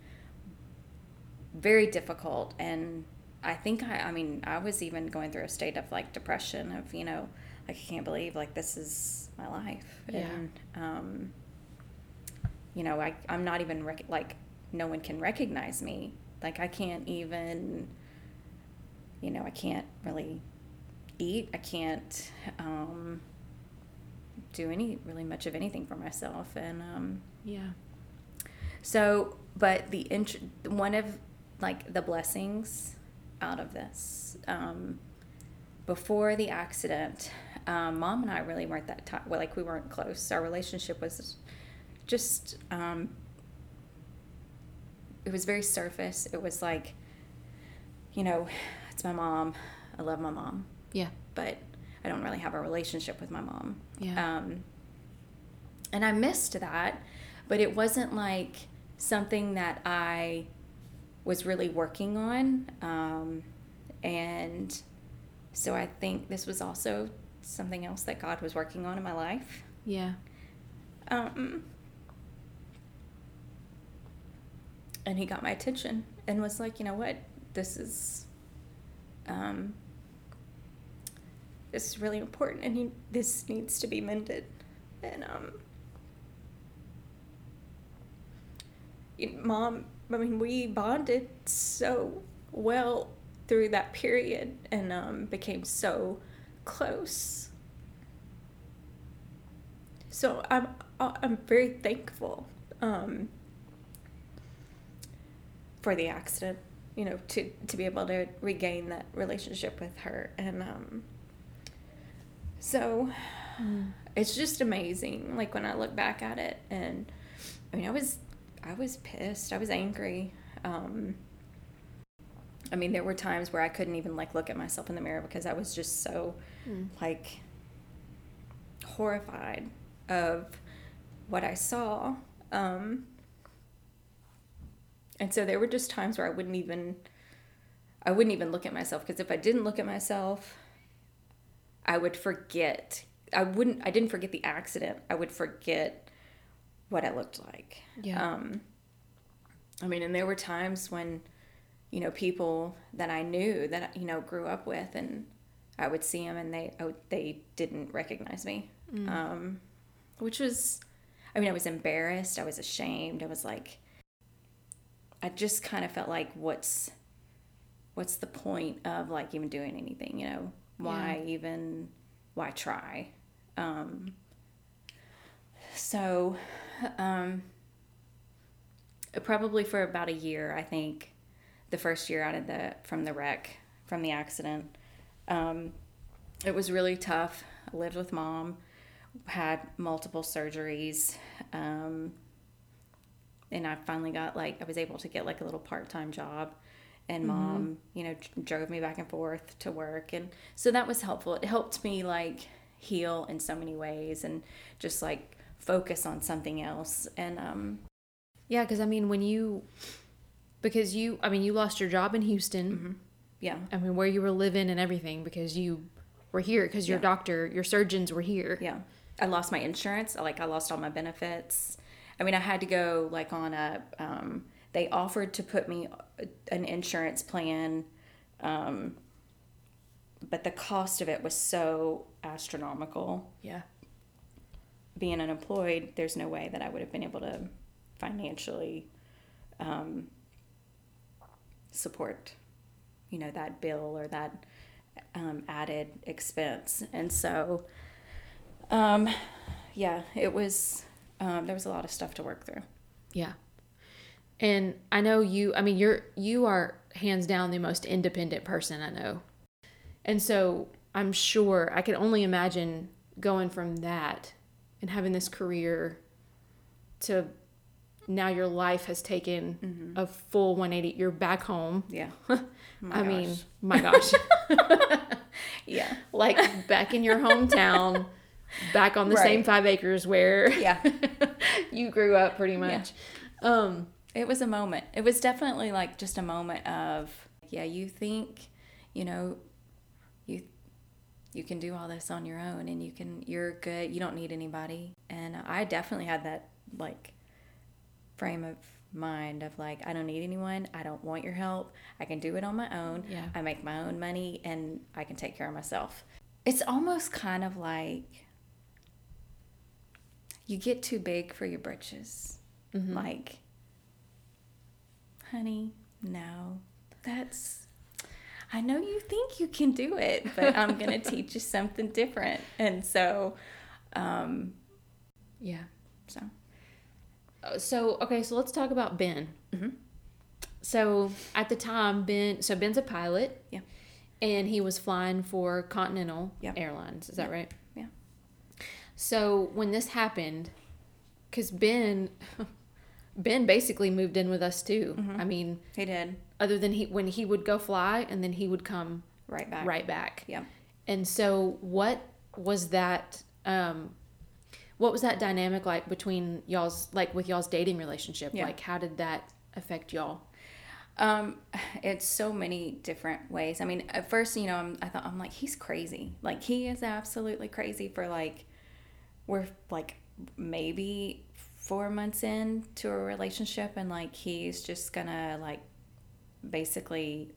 very difficult. And I think I, I mean, I was even going through a state of like depression of you know, like I can't believe like this is my life, Yeah. and um, you know, I I'm not even rec- like no one can recognize me. Like I can't even you know, I can't really eat. I can't um, do any really much of anything for myself. And um, yeah, so, but the int- one of like the blessings out of this um, before the accident, um, mom and I really weren't that time. Well, like we weren't close. Our relationship was just um, it was very surface. It was like, you know, it's my mom. I love my mom, yeah, but I don't really have a relationship with my mom. yeah, Um, and I missed that, but it wasn't like something that I was really working on. Um, and so I think this was also something else that God was working on in my life. yeah, Um, and he got my attention and was like, you know what, this is, um, this is really important, and he, this needs to be mended, and um, mom, I mean, we bonded so well through that period, and um, became so close. So I'm I'm very thankful um, for the accident, you know, to to be able to regain that relationship with her, and um, so it's just amazing. Like when I look back at it, and I mean, I was I was pissed, I was angry. Um, I mean, there were times where I couldn't even like look at myself in the mirror because I was just so Mm. like horrified of what I saw. Um, and so there were just times where I wouldn't even I wouldn't even look at myself because if I didn't look at myself, I would forget. I wouldn't I didn't forget the accident. I would forget what I looked like. Yeah. Um I mean, and there were times when you know people that I knew that you know grew up with and I would see them and they oh, they didn't recognize me. Um which was I mean, I was embarrassed. I was ashamed. I was like, I just kind of felt like, what's, what's the point of like even doing anything? You know, why Yeah. even, why try? Um, so, um, probably for about a year, I think, the first year out of the from the wreck, from the accident, um, it was really tough. I lived with mom, had multiple surgeries, um, and I finally got like I was able to get like a little part time job. And mom, you know, drove me back and forth to work, and so that was helpful. It helped me like heal in so many ways, and just like focus on something else. And um, Yeah, because I mean, when you, because you, I mean, you lost your job in Houston. Yeah, I mean, where you were living and everything because you were here because your Yeah. doctor, your surgeons were here. Yeah. I lost my insurance. Like I lost all my benefits. I mean, I had to go like on a. Um, they offered to put me an insurance plan, um, but the cost of it was so astronomical. Yeah. Being unemployed, there's no way that I would have been able to financially um, support, you know, that bill or that um, added expense. And so, um, yeah, it was, um, there was a lot of stuff to work through. Yeah. And I know you, I mean, you're, you are hands down the most independent person I know. And so I'm sure I can only imagine going from that and having this career to now your life has taken a full 180. You're back home. Yeah. I mean, my gosh. Yeah. like back in your hometown, back on the Right. same five acres where Yeah. you grew up pretty much. Um, It was a moment. It was definitely like just a moment of, yeah, you think, you know, you you can do all this on your own and you can you're good. You don't need anybody. And I definitely had that like frame of mind of like I don't need anyone. I don't want your help. I can do it on my own. Yeah. I make my own money and I can take care of myself. It's almost kind of like you get too big for your britches. Like honey, no, that's, I know you think you can do it, but I'm going to teach you something different. And so, um, yeah. so, So okay, so let's talk about Ben. So at the time, Ben. So Ben's a pilot. Yeah. And he was flying for Continental Yep. Airlines. Is that right? yeah. So when this happened, because Ben, Ben basically moved in with us too. I mean, He did. other than he when he would go fly and then he would come Right back. right back. Yeah. And so what was that um what was that dynamic like between y'all's like with y'all's dating relationship? Yeah. Like how did that affect y'all? Um, it's so many different ways. I mean, at first, you know, I'm, I thought I'm like he's crazy. Like he is absolutely crazy for like we're like maybe four months into a relationship and like he's just gonna like basically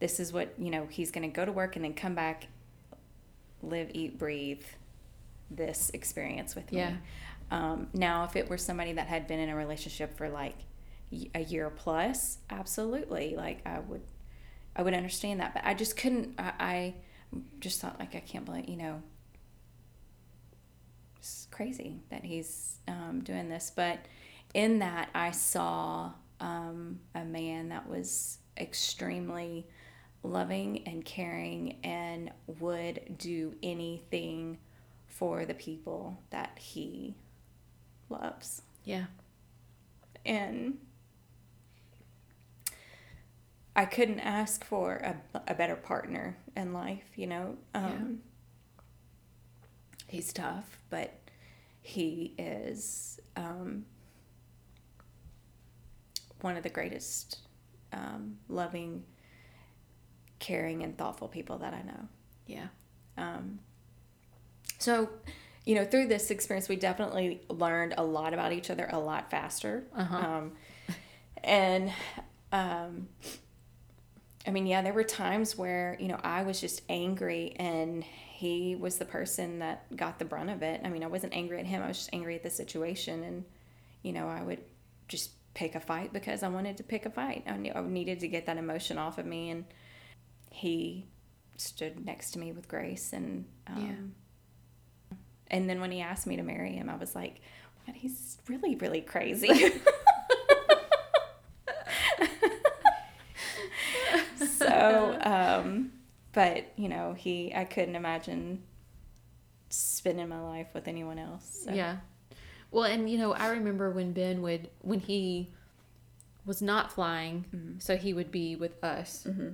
this is what you know he's gonna go to work and then come back live eat breathe this experience with Yeah. me um, now if it were somebody that had been in a relationship for like a year plus absolutely like i would i would understand that but i just couldn't i, I just thought like i can't believe you know it's crazy that he's um, doing this but in that i saw um, a man that was extremely loving and caring and would do anything for the people that he loves Yeah. and I couldn't ask for a, a better partner in life, you know. Um, He's tough, but he is um, one of the greatest um, loving, caring, and thoughtful people that I know. Yeah. Um, so, you know, through this experience, we definitely learned a lot about each other a lot faster. Uh-huh. Um, and um, I mean, yeah, there were times where, you know, I was just angry and he was the person that got the brunt of it. I mean, I wasn't angry at him, I was just angry at the situation. And, you know, I would just pick a fight because I wanted to pick a fight. I, knew, I needed to get that emotion off of me. And he stood next to me with grace. And, um, and then when he asked me to marry him, I was like, "Man, he's really, really crazy. so, um, but you know, he, I couldn't imagine spending my life with anyone else. So. Yeah. Well, and you know, I remember when Ben would when he was not flying, mm-hmm. so he would be with us. Mm-hmm.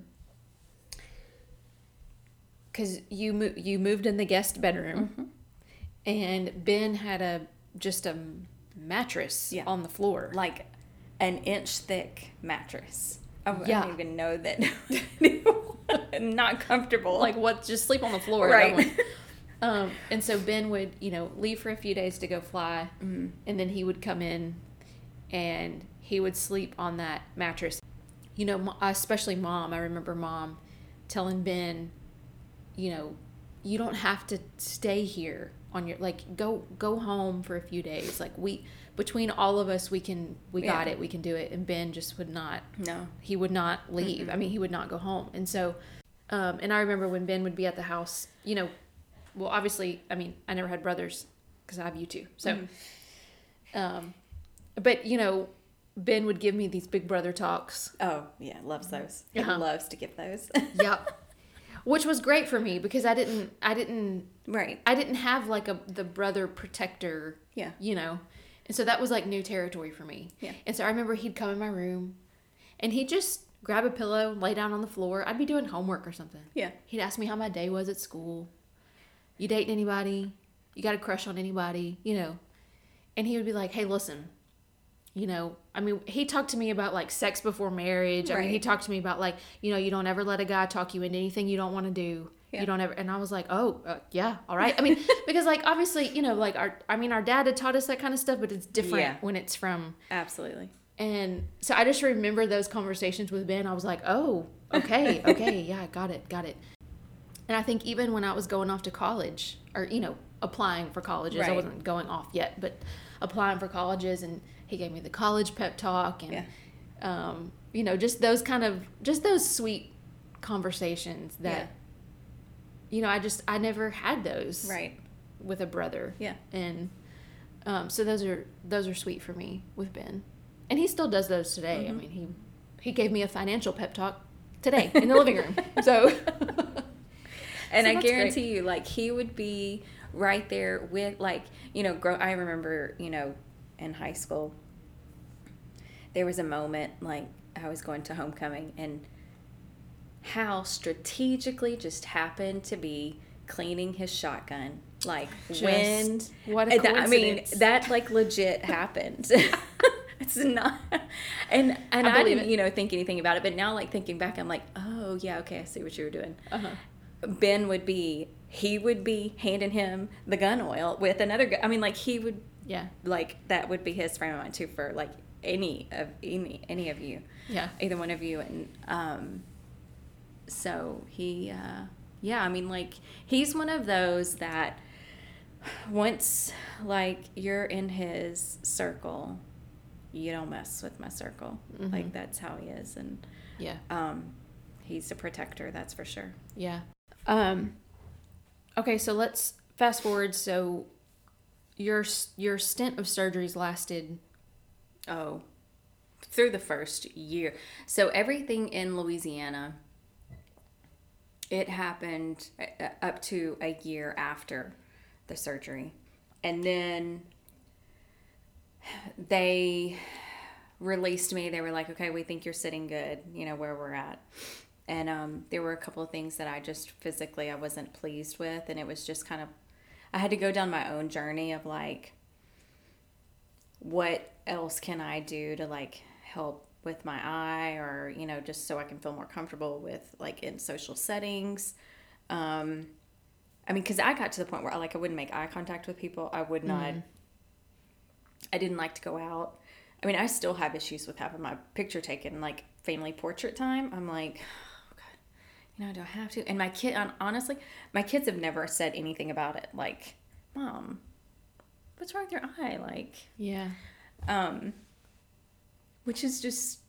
Because you mo- you moved in the guest bedroom, mm-hmm. And Ben had a just a mattress Yeah. on the floor. like an inch thick mattress. I, I Yeah. don't even know that. not comfortable. like what? Just sleep on the floor, Right. Um, and so Ben would, you know, leave for a few days to go fly, Mm-hmm. and then he would come in, and he would sleep on that mattress. You know, especially mom. I remember mom telling Ben, you know, you don't have to stay here on your like go go home for a few days. Like we between all of us, we can we got it, we can do it. And Ben just would not no. he would not leave. I mean, he would not go home. And so, um, and I remember when Ben would be at the house, you know, well, obviously, I mean, I never had brothers because I have you two. So, um, but you know, Ben would give me these big brother talks. Oh yeah, loves those. Uh-huh. loves to give those. Yep. Which was great for me because I didn't, I didn't, right. I didn't have like a the brother protector. Yeah. You know, and so that was like new territory for me. Yeah. And so I remember he'd come in my room, and he'd just grab a pillow, lay down on the floor. I'd be doing homework or something. Yeah. He'd ask me how my day was at school. You dating anybody? You got a crush on anybody? You know. And he would be like, "Hey, listen. You know, I mean, he talked to me about like sex before marriage. I mean, he talked to me about like, you know, you don't ever let a guy talk you into anything you don't want to do. Yeah. You don't ever. And I was like, oh, uh, yeah, all right. I mean, because like obviously, you know, like our, I mean, our dad had taught us that kind of stuff, but it's different Yeah. when it's from Absolutely. and so I just remember those conversations with Ben. I was like, oh, okay, okay, yeah, got it, got it. And I think even when I was going off to college, or, you know, applying for colleges, I wasn't going off yet, but applying for colleges, and he gave me the college pep talk, and, Yeah. um, you know, just those kind of, just those sweet conversations that, Yeah. you know, I just, I never had those Right. with a brother Yeah. and um, so those are those are sweet for me with Ben, and he still does those today. I Mm-hmm. mean, he he gave me a financial pep talk today in the living room. So And So I guarantee you, like he would be right there with, like you know, grow. I remember, you know, in high school, there was a moment like I was going to homecoming, and Hal strategically just happened to be cleaning his shotgun, like when. What a that- I mean, that like legit happened. it's not, and and I I, didn't, it. you know, think anything about it. But now, like thinking back, I'm like, oh yeah, okay, I see what you were doing. uh-huh. Ben would be he would be handing him the gun oil with another gun. I mean, like he would yeah, like that would be his frame of mind too for like any of any any of you, yeah, either one of you, and um, so he uh, yeah, I mean like he's one of those that once like you're in his circle, you don't mess with my circle. Like that's how he is, and yeah, um, he's a protector, that's for sure. yeah. Um, okay, so let's fast forward. So your your stint of surgeries lasted. Oh, through the first year. So everything in Louisiana, it happened uh, up to a year after the surgery. And then they released me. They were like, okay, we think you're sitting good, you know, where we're at. And um, there were a couple of things that I just physically I wasn't pleased with. And it was just kind of, I had to go down my own journey of like, what else can I do to like help with my eye or you know just so I can feel more comfortable with like in social settings. Um I mean cuz I got to the point where I like I wouldn't make eye contact with people. I would not I didn't like to go out. I mean I still have issues with having my picture taken like family portrait time. I'm like you know, do I have to? And my kid, honestly, my kids have never said anything about it. Like, mom, what's wrong with your eye? Like, Yeah. um, which is just,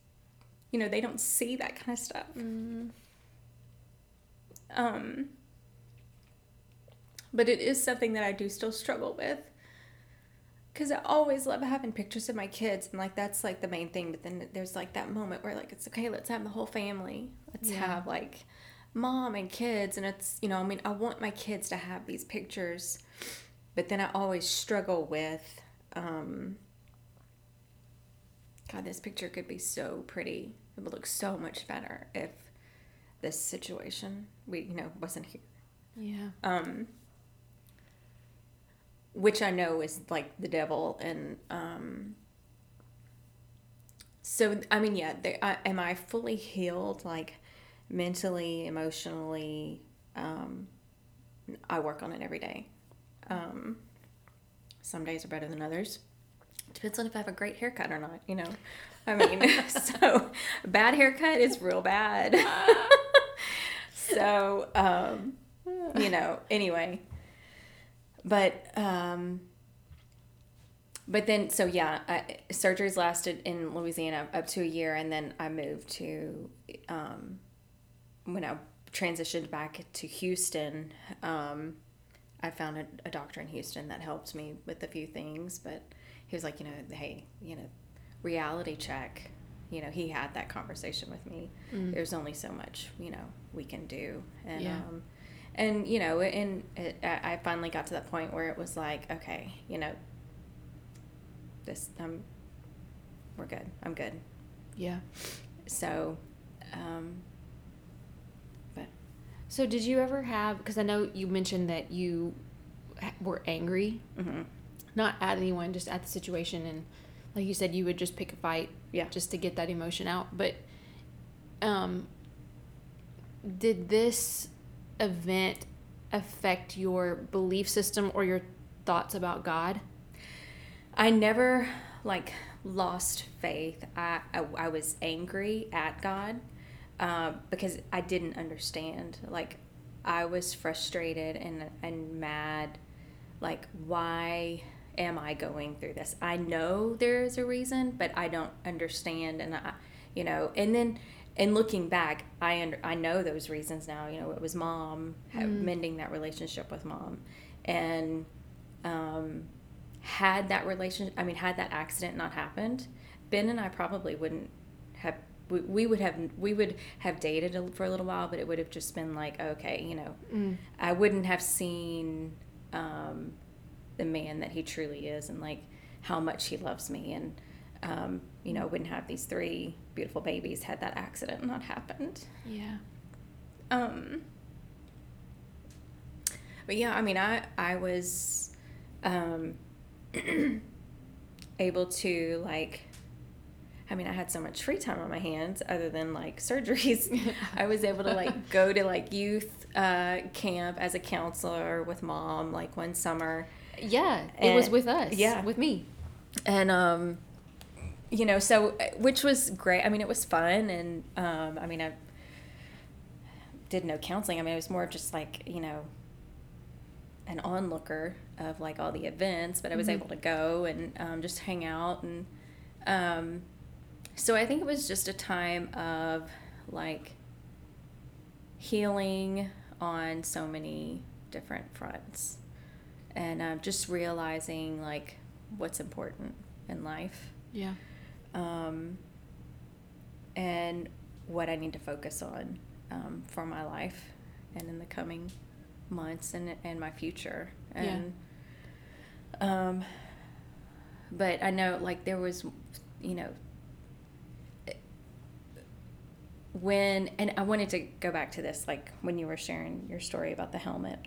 you know, they don't see that kind of stuff. Um, but it is something that I do still struggle with. Cause I always love having pictures of my kids, and like that's like the main thing. But then there's like that moment where like it's okay, let's have the whole family. Let's Yeah. have like mom and kids, and it's you know I mean I want my kids to have these pictures, but then I always struggle with, um, God, this picture could be so pretty. It would look so much better if this situation we you know wasn't here. Yeah. Um, which I know is like the devil, and um, so I mean, yeah, there, I, am I fully healed, like mentally, emotionally? Um, I work on it every day. Um, some days are better than others. Depends on if I have a great haircut or not, you know. I mean, so bad haircut is real bad. so, um, you know, anyway. But, um, but then, so yeah, I, surgeries lasted in Louisiana up to a year, and then I moved to, um, when I transitioned back to Houston, um, I found a, a doctor in Houston that helped me with a few things, but he was like, you know, hey, you know, reality check. You know, he had that conversation with me. There's only so much, you know, we can do, and Yeah. um, and you know, and it, I finally got to that point where it was like, okay, you know, this I'm, we're good. I'm good. Yeah. So, um, So did you ever have? Because I know you mentioned that you were angry, mhm. not at anyone, just at the situation, and like you said, you would just pick a fight, Yeah. just to get that emotion out. But, um, did this event affect your belief system or your thoughts about God? I never like lost faith. I I, I was angry at God uh, because I didn't understand. Like I was frustrated and and mad. Like why am I going through this? I know there's a reason, but I don't understand. And I, you know, and then. And looking back, I under, I know those reasons now. You know, it was mom ha- mending that relationship with mom, and um, had that relationship i mean had that accident not happened ben and i probably wouldn't we, we would have we would have dated a- for a little while but it would have just been like okay you know i wouldn't have seen um, the man that he truly is and like how much he loves me and um, you know wouldn't have these three beautiful babies had that accident not happened Yeah. um, but yeah, I mean, I I was um, able to like. I mean, I had so much free time on my hands other than like surgeries. I was able to like go to like youth uh, camp as a counselor with mom like one summer Yeah, it was with us. yeah. with me. and um you know so uh, which was great i mean it was fun and um i mean i did no counseling i mean it was more of just like you know an onlooker of like all the events but i was able to go and um, just hang out and um so i think it was just a time of like healing on so many different fronts and um, just realizing like what's important in life Yeah. um, and what I need to focus on um, for my life and in the coming months and and my future. And um, but I know like there was, you know, when and I wanted to go back to this like when you were sharing your story about the helmet.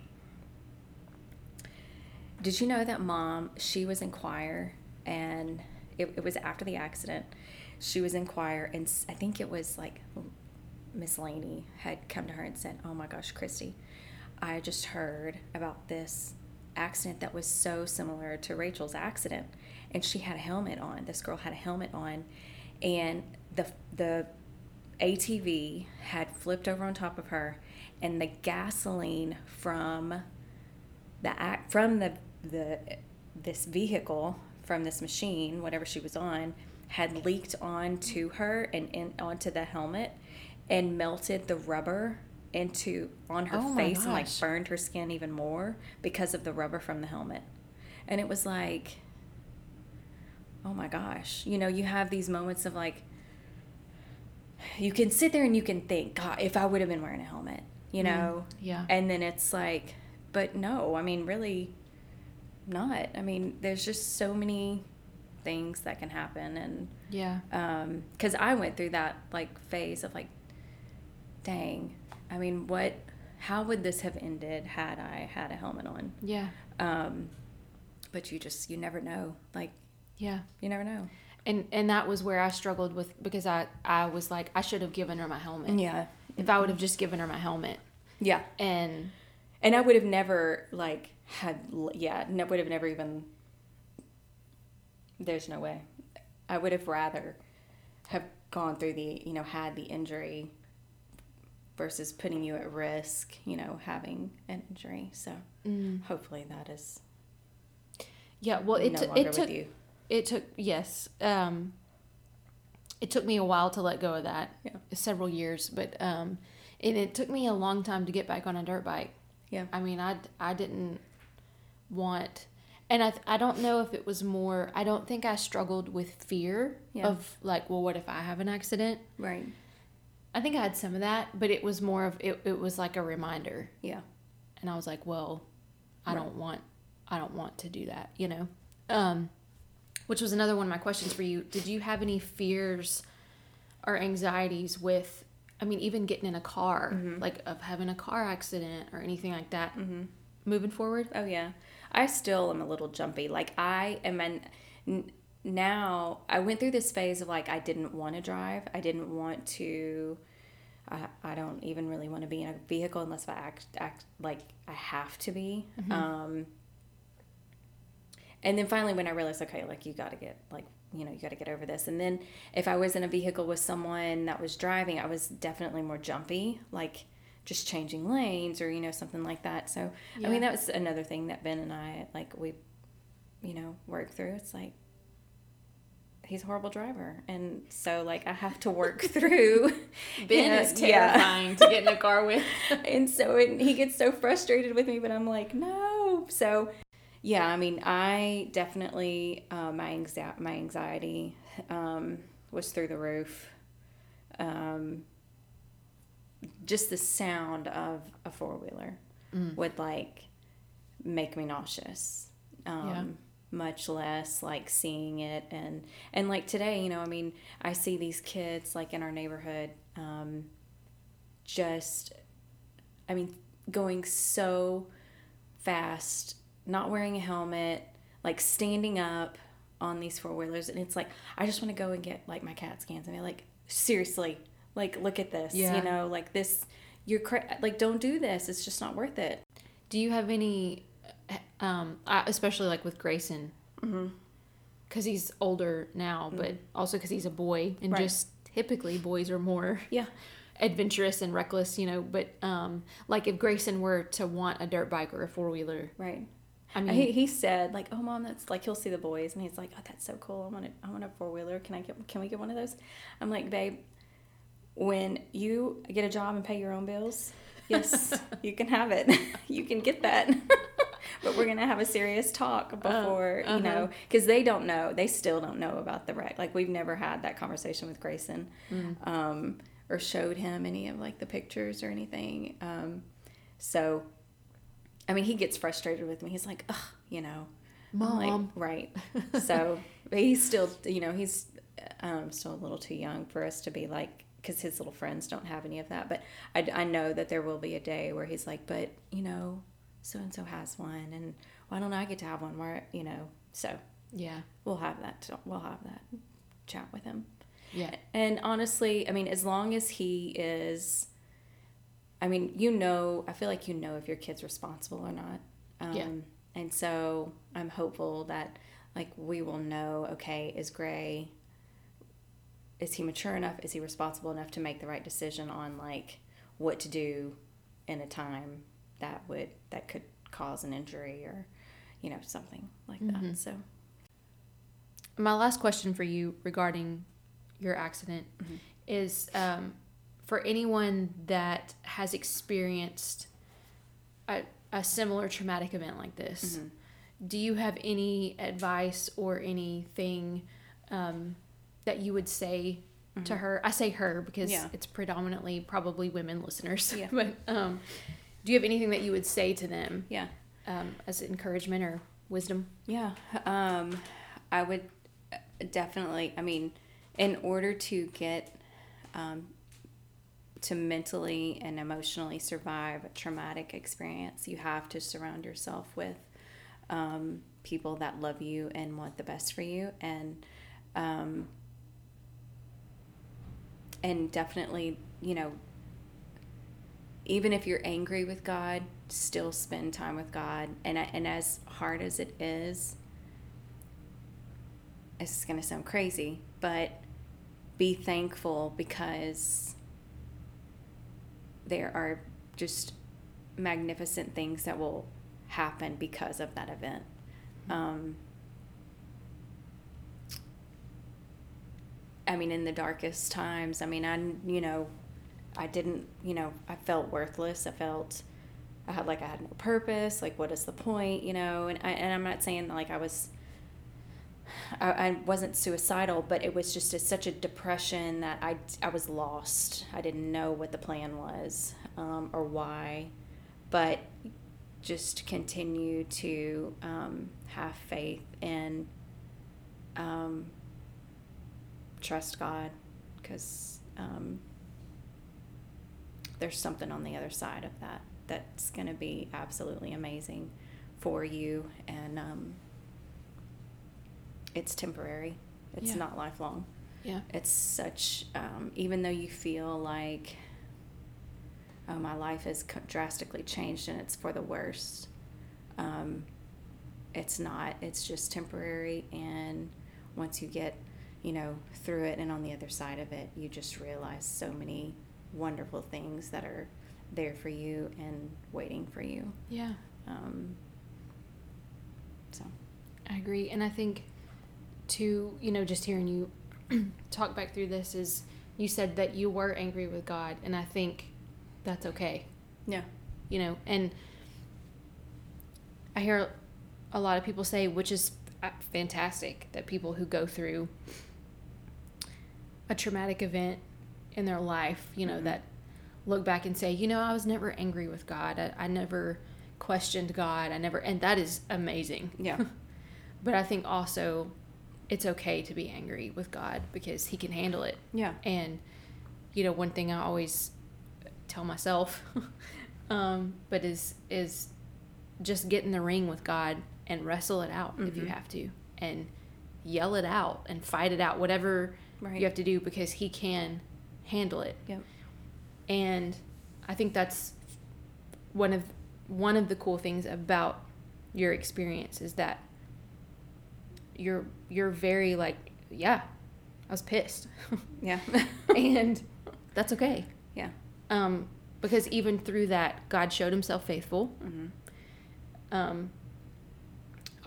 Did you know that mom, she was in choir and it, it was after the accident. She was in choir and I think it was like Miss Laney had come to her and said, Oh my gosh, Christy, I just heard about this accident that was so similar to Rachel's accident. And she had a helmet on. This girl had a helmet on. And the, the ATV had flipped over on top of her, and the gasoline from the act from the the this vehicle from this machine, whatever she was on, had leaked onto her and in, onto the helmet, and melted the rubber into on her Oh face and like burned her skin even more because of the rubber from the helmet. And it was like, oh my gosh, you know, you have these moments of like, you can sit there and you can think, God, if I would have been wearing a helmet, you know? yeah. And then it's like, but no, I mean, really not. I mean, there's just so many things that can happen. And, Yeah. um, cause I went through that like phase of like, dang, I mean, what, how would this have ended had I had a helmet on? Yeah. Um, but you just, you never know. Like, Yeah. you never know. And and that was where I struggled with because I I was like I should have given her my helmet. Yeah. If I would have just given her my helmet Yeah. and And I would have never like had yeah, no, would have never even. There's no way. I would have rather have gone through the you know had the injury versus putting you at risk. You know having an injury. So mm. hopefully that is yeah, well it no t- it took you. It took yes um it took me a while to let go of that Yeah. several years but um and it took me a long time to get back on a dirt bike Yeah. i mean i i didn't want and i i don't know if it was more i don't think i struggled with fear Yeah. of like well what if i have an accident Right. i think i had some of that but it was more of it, it was like a reminder Yeah. and I was like, well, I Right. don't want, I don't want to do that, you know. Um, which was another one of my questions for you. Did you have any fears or anxieties with, I mean, even getting in a car, Mm-hmm. like of having a car accident or anything like that, moving forward? Oh yeah, I still am a little jumpy. Like I am an n- now. I went through this phase of like I didn't want to drive. I didn't want to. I, I don't even really want to be in a vehicle unless I act act like I have to be. Um, and then finally, when I realized, okay, like you got to get like you know you got to get over this. And then if I was in a vehicle with someone that was driving, I was definitely more jumpy, like just changing lanes or you know something like that. So I mean that was another thing that Ben and I like we, you know, worked through. It's like he's a horrible driver, and so like I have to work through. Ben Yeah, is yeah. terrifying to get in a car with. and so it, he gets so frustrated with me, but I'm like, no. So, yeah, I mean, I definitely uh, my anxi- my anxiety um, was through the roof. Um, just the sound of a four wheeler would like make me nauseous. Um, Yeah. Much less like seeing it and and like today, you know, I mean, I see these kids like in our neighborhood. Um, just I mean, going so fast, not wearing a helmet, like standing up on these four wheelers, and it's like I just want to go and get like my CAT scans and be like, seriously, like look at this, Yeah. you know, like this, you're cra- like don't do this. It's just not worth it. Do you have any, um, especially like with Grayson, because he's older now, but also because he's a boy, and Right. just typically boys are more Yeah, adventurous and reckless, you know. But um, like if Grayson were to want a dirt bike or a four wheeler, right. I mean, he, he said like, "Oh, mom, that's like he'll see the boys and he's like, oh, that's so cool. I want it. I want a four wheeler. Can I get? Can we get one of those?" I'm like, "Babe, when you get a job and pay your own bills, yes, you can have it. you can get that." but we're gonna have a serious talk before you know, because they don't know. They still don't know about the wreck. Like we've never had that conversation with Grayson, um, or showed him any of like the pictures or anything. Um, so I mean, he gets frustrated with me. He's like, ugh, you know, I'm like, Mom. right. So but he's still, you know, he's um, still a little too young for us to be like, because his little friends don't have any of that. But I, I know that there will be a day where he's like, but, you know, so and so has one. And why don't I get to have one? Where, you know, so yeah, we'll have that. We'll have that chat with him. yeah, And honestly, I mean, as long as he is, I mean, you know, I feel like you know if your kid's responsible or not. Um, Yeah. And so I'm hopeful that, like, we will know okay, is Gray is he mature enough? Is he responsible enough to make the right decision on like what to do in a time that would that could cause an injury or you know something like that. So My last question for you regarding your accident is um, for anyone that has experienced a, a similar traumatic event like this, do you have any advice or anything um, that you would say to her? I say her because Yeah. it's predominantly probably women listeners. Yeah. but um, do you have anything that you would say to them yeah. um, as encouragement or wisdom? Yeah, um, I would uh, definitely. I mean, in order to get um, to mentally and emotionally survive a traumatic experience, you have to surround yourself with um, people that love you and want the best for you, and um, and definitely, you know, even if you're angry with God, still spend time with God. And and as hard as it is, it's going to sound crazy, but be thankful because there are just magnificent things that will happen because of that event. Um, I mean, in the darkest times, I mean, I, you know, I didn't, you know, I felt worthless. I felt, I had like I had no purpose. Like, what is the point, you know? And I, and I'm not saying like I was, I, I wasn't suicidal, but it was just a, such a depression that I, I was lost. I didn't know what the plan was um, or why, but just continue to um, have faith and um, trust God because um, there's something on the other side of that that's going to be absolutely amazing for you and um, it's temporary it's Yeah. not lifelong Yeah. it's such um, even though you feel like oh my life has drastically changed and it's for the worst um, it's not it's just temporary and once you get you know through it and on the other side of it you just realize so many wonderful things that are there for you and waiting for you Yeah. um, so I agree. And I think, to, you know, just hearing you talk back through this is you said that you were angry with God. And I think that's okay, yeah you know. And I hear a lot of people say, which is uh, fantastic, that people who go through a traumatic event in their life, you know, Mhm. that look back and say, you know, I was never angry with God. I, I never questioned God. I never, and that is amazing. yeah But I think also it's okay to be angry with God because He can handle it. yeah And, you know, one thing I always tell myself, um, but is is just get in the ring with God and wrestle it out if you Mhm. have to, and yell it out and fight it out, whatever right you have to do because He can handle it. yep And I think that's one of one of the cool things about your experience is that you're you're very like yeah I was pissed. Yeah. And that's okay. Yeah. Um because even through that God showed himself faithful. Mm-hmm. um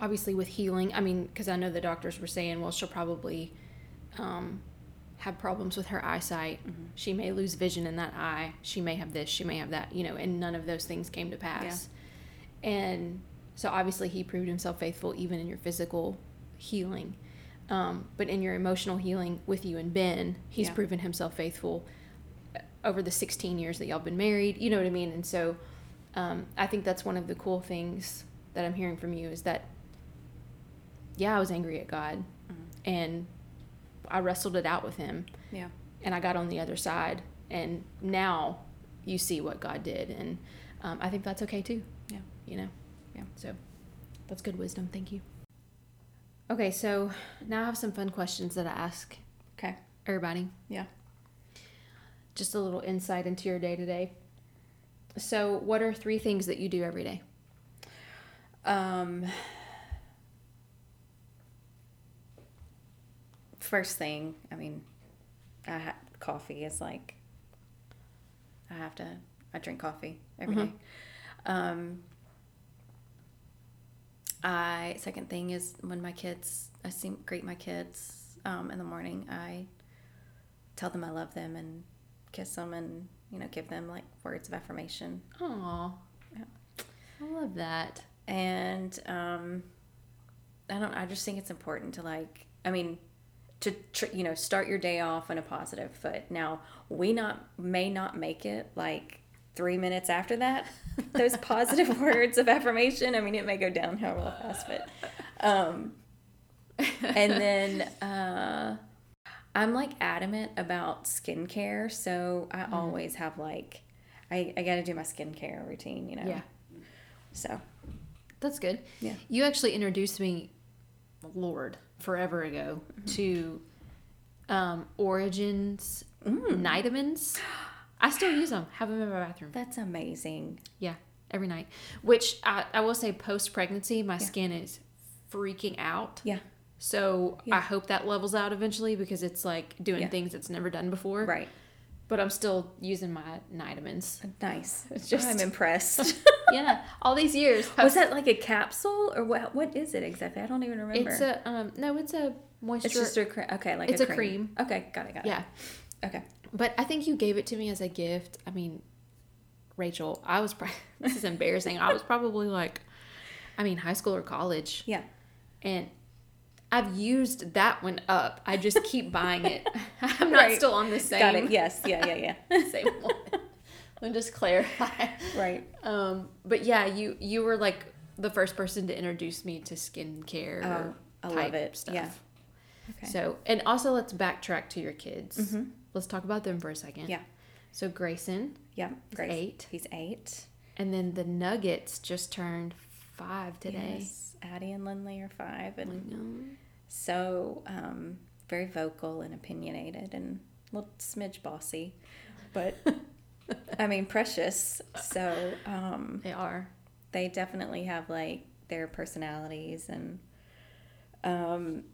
obviously with healing I mean because I know the doctors were saying well she'll probably um have problems with her eyesight. Mhm. she may lose vision in that eye. She may have this she may have that you know and none of those things came to pass. Yeah. and so obviously he proved himself faithful even in your physical healing um, but in your emotional healing with you and ben he's Yeah. proven himself faithful uh, over the 16 years that y'all been married you know what i mean and so um, i think that's one of the cool things that i'm hearing from you is that yeah i was angry at god Mhm. and i wrestled it out with him yeah and I got on the other side, and now you see what God did, and um, I think that's okay too. Yeah. you know. Yeah. So that's good wisdom. Thank you. Okay, so now I have some fun questions that I ask okay everybody. yeah Just a little insight into your day to day. So, what are three things that you do every day? Um, first thing, I mean, I ha- coffee is like I have to. I drink coffee every day. Um, I second thing is when my kids, I see greet my kids um, in the morning. I tell them I love them and kiss them and you know give them like words of affirmation. Aw. Yeah. I love that. and um i don't i just think it's important to like i mean to tr- you know start your day off on a positive foot now we not may not make it like three minutes after that those positive words of affirmation i mean it may go downhill real fast but um and then uh i'm like adamant about skincare so i always have like i i gotta do my skincare routine you know Yeah. so That's good. Yeah. You actually introduced me, Lord, forever ago to um, Origins Night-A-Mins. I still use them. Have them in my bathroom. That's amazing. Yeah, every night. Which I, I will say, post pregnancy, my skin is freaking out. Yeah. So Yeah. I hope that levels out eventually because it's like doing Yeah. things it's never done before. Right. But I'm still using my Night-A-Mins. Nice. It's just- I'm impressed. yeah, all these years. Was that like a capsule or what? What is it exactly? I don't even remember. It's a um no, it's a moisture. It's just a cream. Okay, like It's a a cream. Okay, got it. Got it. yeah. Okay. But I think you gave it to me as a gift. I mean, Rachel, I was pro- this is embarrassing. I was probably like, I mean, high school or college, Yeah. and I've used that one up. I just keep buying it. I'm not Right. still on the same Got it. Yes. Yeah. Yeah. Yeah. same one. Let me just clarify. right. Um, but yeah, you you were like the first person to introduce me to skincare. Oh, I love it. Stuff. Yeah. Okay. So, and also let's backtrack to your kids. Let's talk about them for a second. Yeah. So Grayson, Yeah. Great. eight. He's eight. and then the Nuggets just turned five today. Yes. Addie and Lindley are five, and know. so um, very vocal and opinionated, and a little smidge bossy, but I mean precious. So um, They are. they definitely have like their personalities and um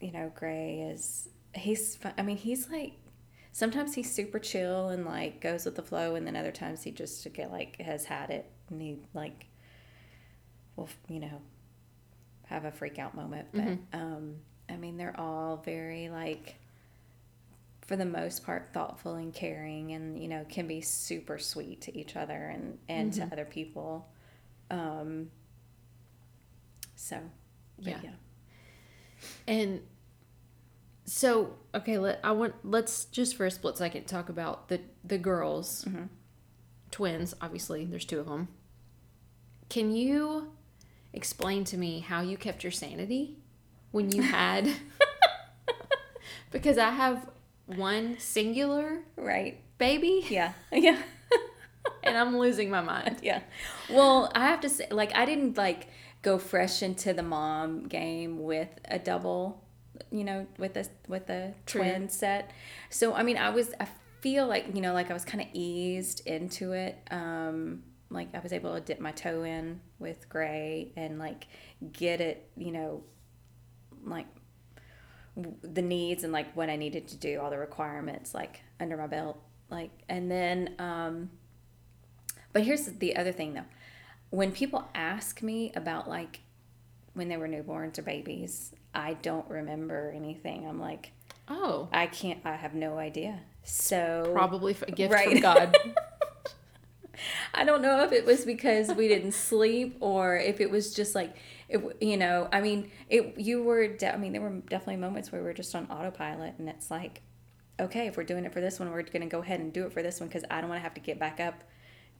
you know gray is he's i mean he's like sometimes he's super chill and like goes with the flow and then other times he just get like has had it and he like will you know have a freak out moment. But um i mean they're all very like for the most part thoughtful and caring and you know can be super sweet to each other and and to other people. Um so Yeah. yeah. And so, okay, let I want let's just for a split second talk about the the girls, mm-hmm. twins. Obviously, there's two of them. Can you explain to me how you kept your sanity when you had? because I have one singular right baby, yeah yeah and I'm losing my mind. yeah well i have to say like i didn't like go fresh into the mom game with a double you know with a with a True. twin set so i mean i was i feel like you know like i was kind of eased into it um like i was able to dip my toe in with gray and like get it you know like the needs and like what i needed to do all the requirements like under my belt like and then um but here's the other thing though. When people ask me about like when they were newborns or babies, I don't remember anything. I'm like, Oh, I can't, I have no idea. So probably a gift Right. from God. I don't know if it was because we didn't sleep or if it was just like, it, you know, I mean, it, you were, de- I mean, there were definitely moments where we were just on autopilot and it's like, okay, if we're doing it for this one, we're going to go ahead and do it for this one because I don't want to have to get back up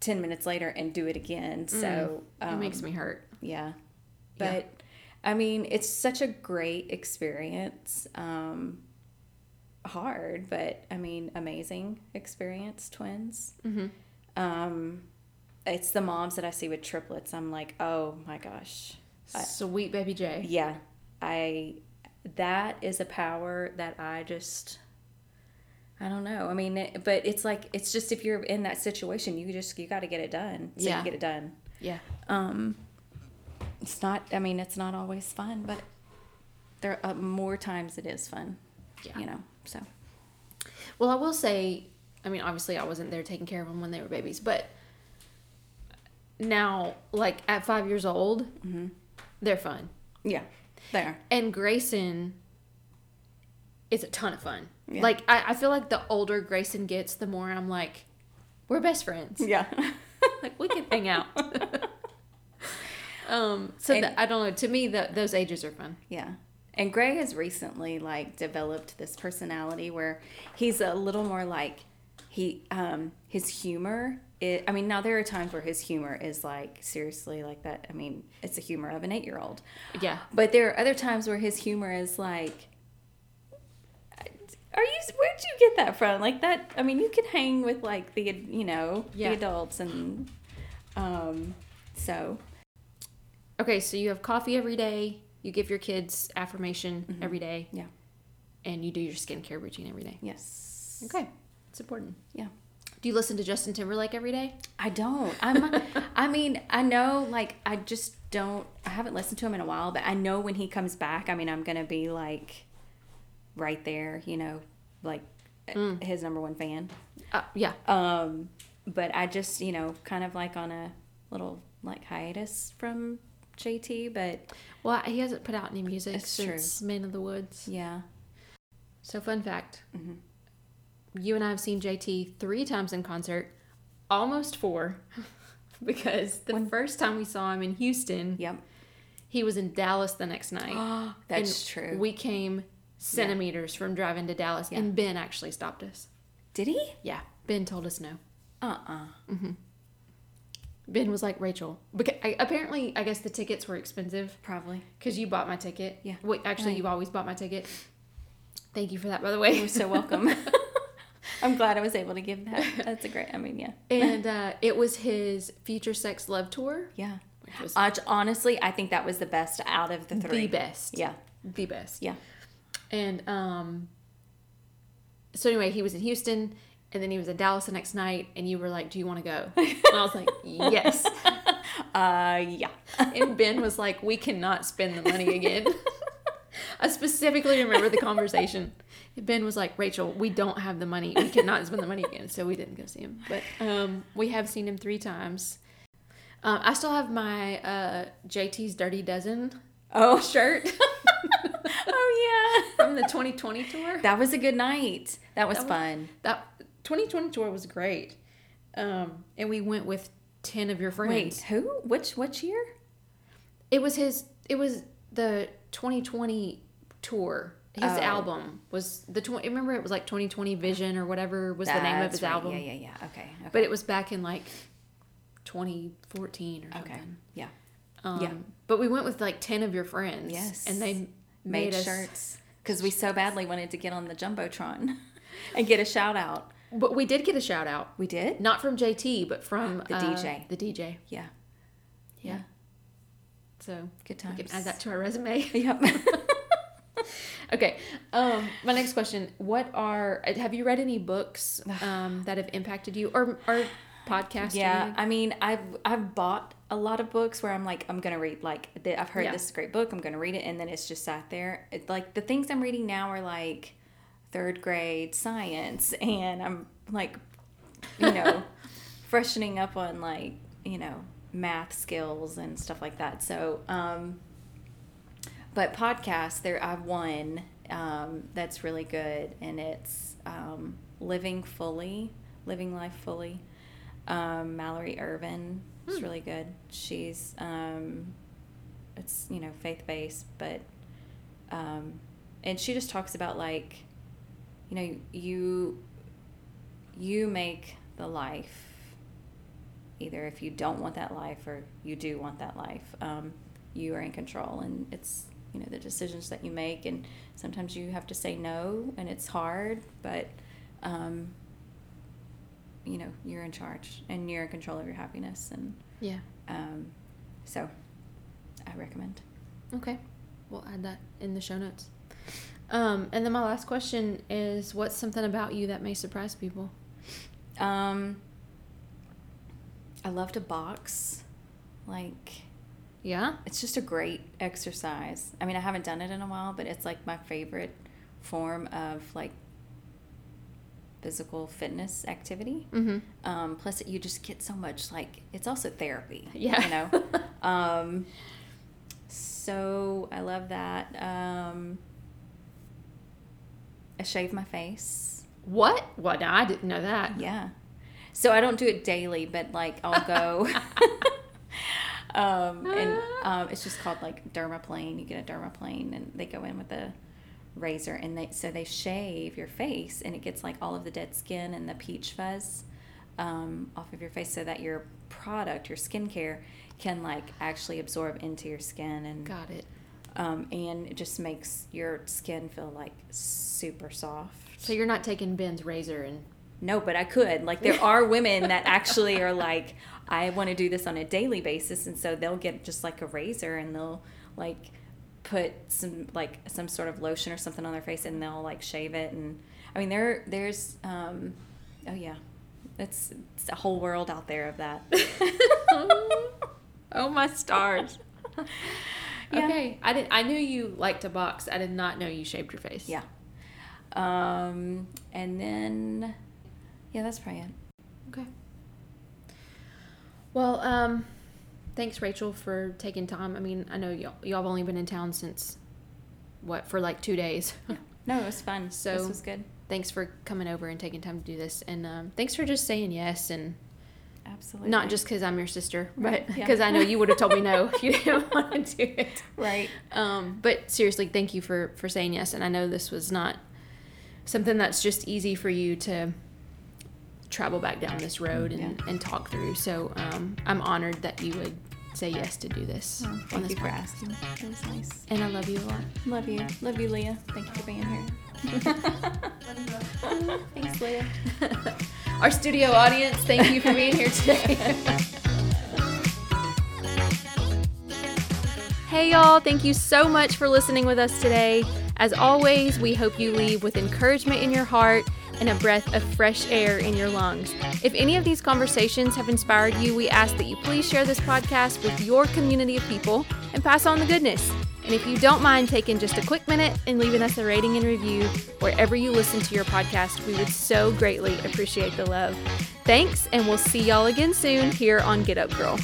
10 minutes later and do it again. So, it um, makes me hurt. Yeah. Yeah. I mean, it's such a great experience. Um, hard, but I mean, amazing experience, twins. Mhm. Um, it's the moms that I see with triplets. I'm like, oh my gosh. Sweet baby J. Yeah. I, that is a power that I just, I don't know. I mean, it, but it's like, it's just if you're in that situation, you just, you got to get it done. So Yeah. you get it done Yeah. um it's not i mean it's not always fun but there are more times it is fun Yeah. you know so Well, I will say, I mean, obviously, I wasn't there taking care of them when they were babies, but now, like at five years old, mm-hmm. they're fun. Yeah, there. And Grayson is a ton of fun. Yeah. Like, I, I feel like the older Grayson gets, the more I'm like, we're best friends. Yeah. like, we can hang out. um, so And- that, I don't know. To me, the, those ages are fun. Yeah. And Gray has recently like developed this personality where he's a little more like he um his humor it, I mean now there are times where his humor is like seriously like that I mean it's the humor of an 8-year-old. Yeah. But there are other times where his humor is like are you where'd you get that from? Like that I mean you can hang with like the you know Yeah. the adults and um so Okay, so you have coffee every day. You give your kids affirmation every day. yeah. And you do your skincare routine every day. Yes. Okay. It's important. Yeah. Do you listen to Justin Timberlake every day? I don't. I'm. I mean, I know. Like, I just don't. I haven't listened to him in a while, but I know when he comes back. I mean, I'm gonna be like, right there. You know, like his number one fan. Uh, yeah. Um, but I just, you know, kind of like on a little like hiatus from JT. But Well, he hasn't put out any music It's true. since Man of the Woods. yeah, So, fun fact Mhm. you and I have seen JT three times in concert, almost four, because the first time we saw him in Houston, yep. he was in Dallas the next night. That's true. We came centimeters from driving to Dallas, and Ben actually stopped us. Did he? Yeah, Ben told us no. Uh uh Ben was like Rachel. Because I, apparently, I guess the tickets were expensive Probably. because you bought my ticket. Yeah. Wait, actually, Right. you always bought my ticket. Thank you for that, by the way. You're so welcome. I'm glad I was able to give that. That's a great. I mean, yeah. and uh, it was his Future Sex Love Tour, Yeah. which was Uh, honestly, I think that was the best out of the three. the best. Yeah. the best. Yeah. And um, so anyway, he was in Houston, and then he was in Dallas the next night, and you were like, "Do you want to go?" And I was like, "Yes." Uh, yeah. And Ben was like, "We cannot spend the money again." I specifically remember the conversation. Ben was like, "Rachel, we don't have the money. We cannot spend the money again." So we didn't go see him, but um, we have seen him three times. Um, I still have my uh, JT's Dirty Dozen Oh, shirt oh yeah, from the 2020 tour. That was a good night. That was That was- fun. That 2020 tour was great. Um, and we went with 10 of your friends. Wait, who? Which which year? It was his it was the 2020 tour. His Oh. album was the 20 remember it was like 2020 Vision or whatever was the name of his right. album. Yeah, yeah, yeah. Okay. okay. But it was back in like 2014 or something. okay. Yeah. Um, Yeah. But we went with like 10 of your friends. Yes. And they Made, made, us shirts because we so badly wanted to get on the jumbotron and get a shout out. But we did get a shout out. We did. Not from JT, but from The uh, DJ. The DJ. Yeah. Yeah. So Good can add that to our resume. Yep. Okay. Um, my next question: What are have you read any books um, that have impacted you, or or podcasts? Yeah. I mean, I've I've bought a lot of books where I'm like, I'm gonna read like I've heard Yeah. this is a great book, I'm gonna read it, and then it's just sat there. It, like the things I'm reading now are like third grade science, and I'm like, you know, freshening up on like you know math skills and stuff like that. So, um, but podcasts, there I've one um, that's really good, and it's um, living fully, living life fully. Um, Mallory Ervin is really good. She's um, it's you know faith based, but um, and she just talks about like you know you you make the life either if you don't want that life or you do want that life um, you are in control and it's you know the decisions that you make and sometimes you have to say no and it's hard but um, you know you're in charge and you're in control of your happiness and yeah. um, so i recommend Okay, we'll add that in the show notes. Um, and then my last question is: What's something about you that may surprise people? um, i love to box like Yeah. it's just a great exercise. I mean, I haven't done it in a while, but it's like my favorite form of like physical fitness activity. Mm-hmm. Um, plus, you just get so much like it's also therapy. Yeah. you know. um, so I love that. Um, I shave my face. What? What? I didn't know that. Yeah. So I don't do it daily, but like I'll go. um, and um, it's just called like dermaplane. You get a dermaplane, and they go in with a razor, and they so they shave your face, and it gets like all of the dead skin and the peach fuzz um, off of your face, so that your product, your skincare, can like actually absorb into your skin, and Got it. Um, and it just makes your skin feel like super soft. So you're not taking Ben's razor and No, but I could. Like there are women that actually are like, I want to do this on a daily basis, and so they'll get just like a razor and they'll like put some like some sort of lotion or something on their face and they'll like shave it and I mean there there's um oh yeah. It's, it's a whole world out there of that. oh my stars. Yeah. Okay, I didn't. I knew you liked to box. I did not know you shaved your face. yeah. Um and then yeah, that's probably it. Okay. Well, um, thanks Rachel for taking time. I mean, I know y'all y'all have only been in town since what for like two days. No, it was fun. So- this was good. thanks for coming over and taking time to do this, and um, thanks for just saying yes and Absolutely. not just because I'm your sister, but Right, yeah. because I know you would have told me no if you didn't want to do it. right. Um, but seriously, thank you for for saying yes. And I know this was not something that's just easy for you to travel back down this road and, and talk through. So um, I'm honored that you would say yes to do this Oh, on thank this you for podcast. asking. That was nice. And I love you a lot. Love you. Love you, Leah. Thank you for being here. Thanks, Leah. Our studio audience, thank you for being here today. hey, y'all. Thank you so much for listening with us today. As always, we hope you leave with encouragement in your heart and a breath of fresh air in your lungs. If any of these conversations have inspired you, we ask that you please share this podcast with your community of people and pass on the goodness. And if you don't mind taking just a quick minute and leaving us a rating and review wherever you listen to your podcast, we would so greatly appreciate the love. Thanks, and we'll see y'all again soon here on Get Up Girl.